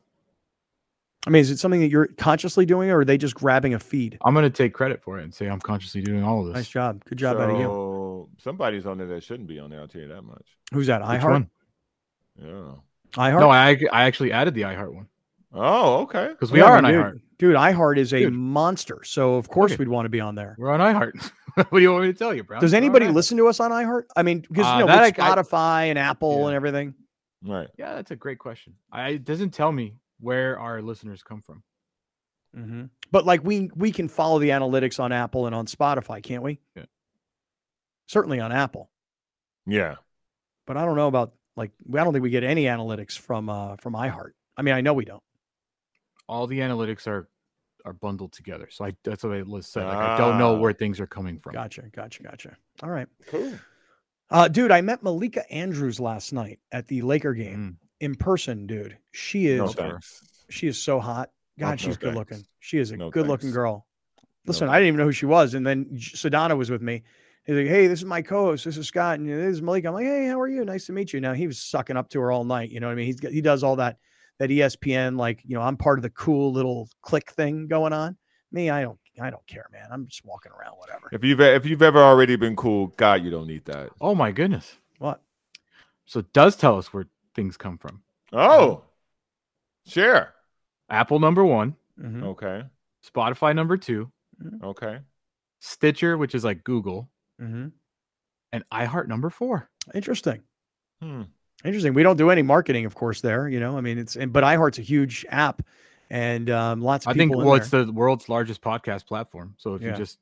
I mean, is it something that you're consciously doing, or are they just grabbing a feed? I'm gonna take credit for it and say I'm consciously doing all of this. Nice job, good job out of you. So, Somebody's on there that shouldn't be on there. I'll tell you that much. Who's that? Which iHeart. one? Yeah. iHeart. No, I I actually added the iHeart one Oh, okay. because we Yeah, are on dude, iHeart. Dude, iHeart is a Dude. monster, so of course Okay. we'd want to be on there. We're on iHeart. what do you want me to tell you, bro? Does anybody listen to us on iHeart? I mean, because Uh, you know, that with I- I- Spotify and Apple Yeah. and everything. Right. Yeah, that's a great question. I, it doesn't tell me where our listeners come from. Mm-hmm. But like we we can follow the analytics on Apple and on Spotify, can't we? Yeah. Certainly on Apple, Yeah. but I don't know about like I don't think we get any analytics from uh from iHeart. I mean, I know we don't. All the analytics are are bundled together. So I that's what I Liz said. Like I don't know Ah. where things are coming from. Gotcha, gotcha, gotcha. All right, Cool. uh, dude. I met Malika Andrews last night at the Laker game Mm. In person, dude. She is No she is so hot. God, no she's good looking. She is a No good looking thanks. girl. No Listen, I didn't even know who she was, and then J- Sedano was with me. He's like, "Hey, this is my co-host. This is Scott, and this is Malik." I'm like, "Hey, how are you? Nice to meet you." Now he was sucking up to her all night. You know what I mean? He's got, he does all that that ESPN like you know I'm part of the cool little click thing going on. Me, I don't I don't care, man. I'm just walking around, whatever. If you've if you've ever already been cool, God, you don't need that. Oh my goodness. What? So it does tell us where things come from. Oh, share. Apple number one, Mhm. Okay. Spotify number two, Okay. Stitcher, which is like Google, Mhm. and iHeart number four. Interesting. Hmm. Interesting. We don't do any marketing, of course. There, you know, I mean, it's and, but iHeart's a huge app, and um, lots of I think people. in well, there. it's the world's largest podcast platform. So if Yeah. you just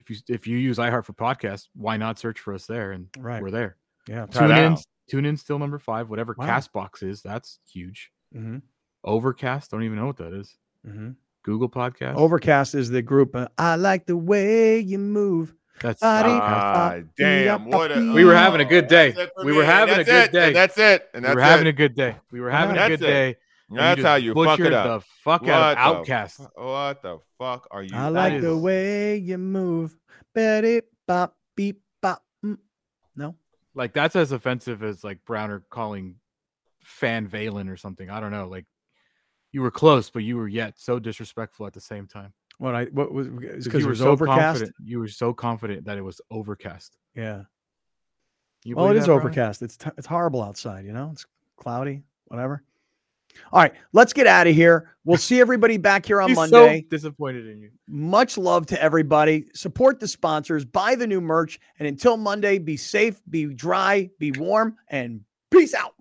if you if you use iHeart for podcasts, why not search for us there? And Right. we're there. Yeah. Tune in, tune in, still number five. Whatever Wow. Castbox is, that's huge. hmm Overcast, don't even know what that is. hmm Google Podcast. Overcast is the group. uh, I like the way you move. That's Body- OutKast. Ah, damn. What a, We were having a good day. that's it for We were having a that's good it, day. And that's it. And we that's were having it. a good day. We were having a good it. day. That's just how you fuck it up. The fuck What of the OutKast. What the fuck are you? I like the way you move. Betty bop beep bop. No. Like that's as offensive as like Browner calling Fan Valen or something. I don't know. Like you were close, but you were yet so disrespectful at the same time. What I what was Because you were so overcast. confident. You were so confident that it was overcast. Yeah. You Well, it is overcast. It's t- it's horrible outside. You know, it's cloudy. Whatever. All right, let's get out of here. We'll see everybody back here on He's Monday. so disappointed in you. Much love to everybody. Support the sponsors, buy the new merch, and until Monday, be safe, be dry, be warm, and peace out.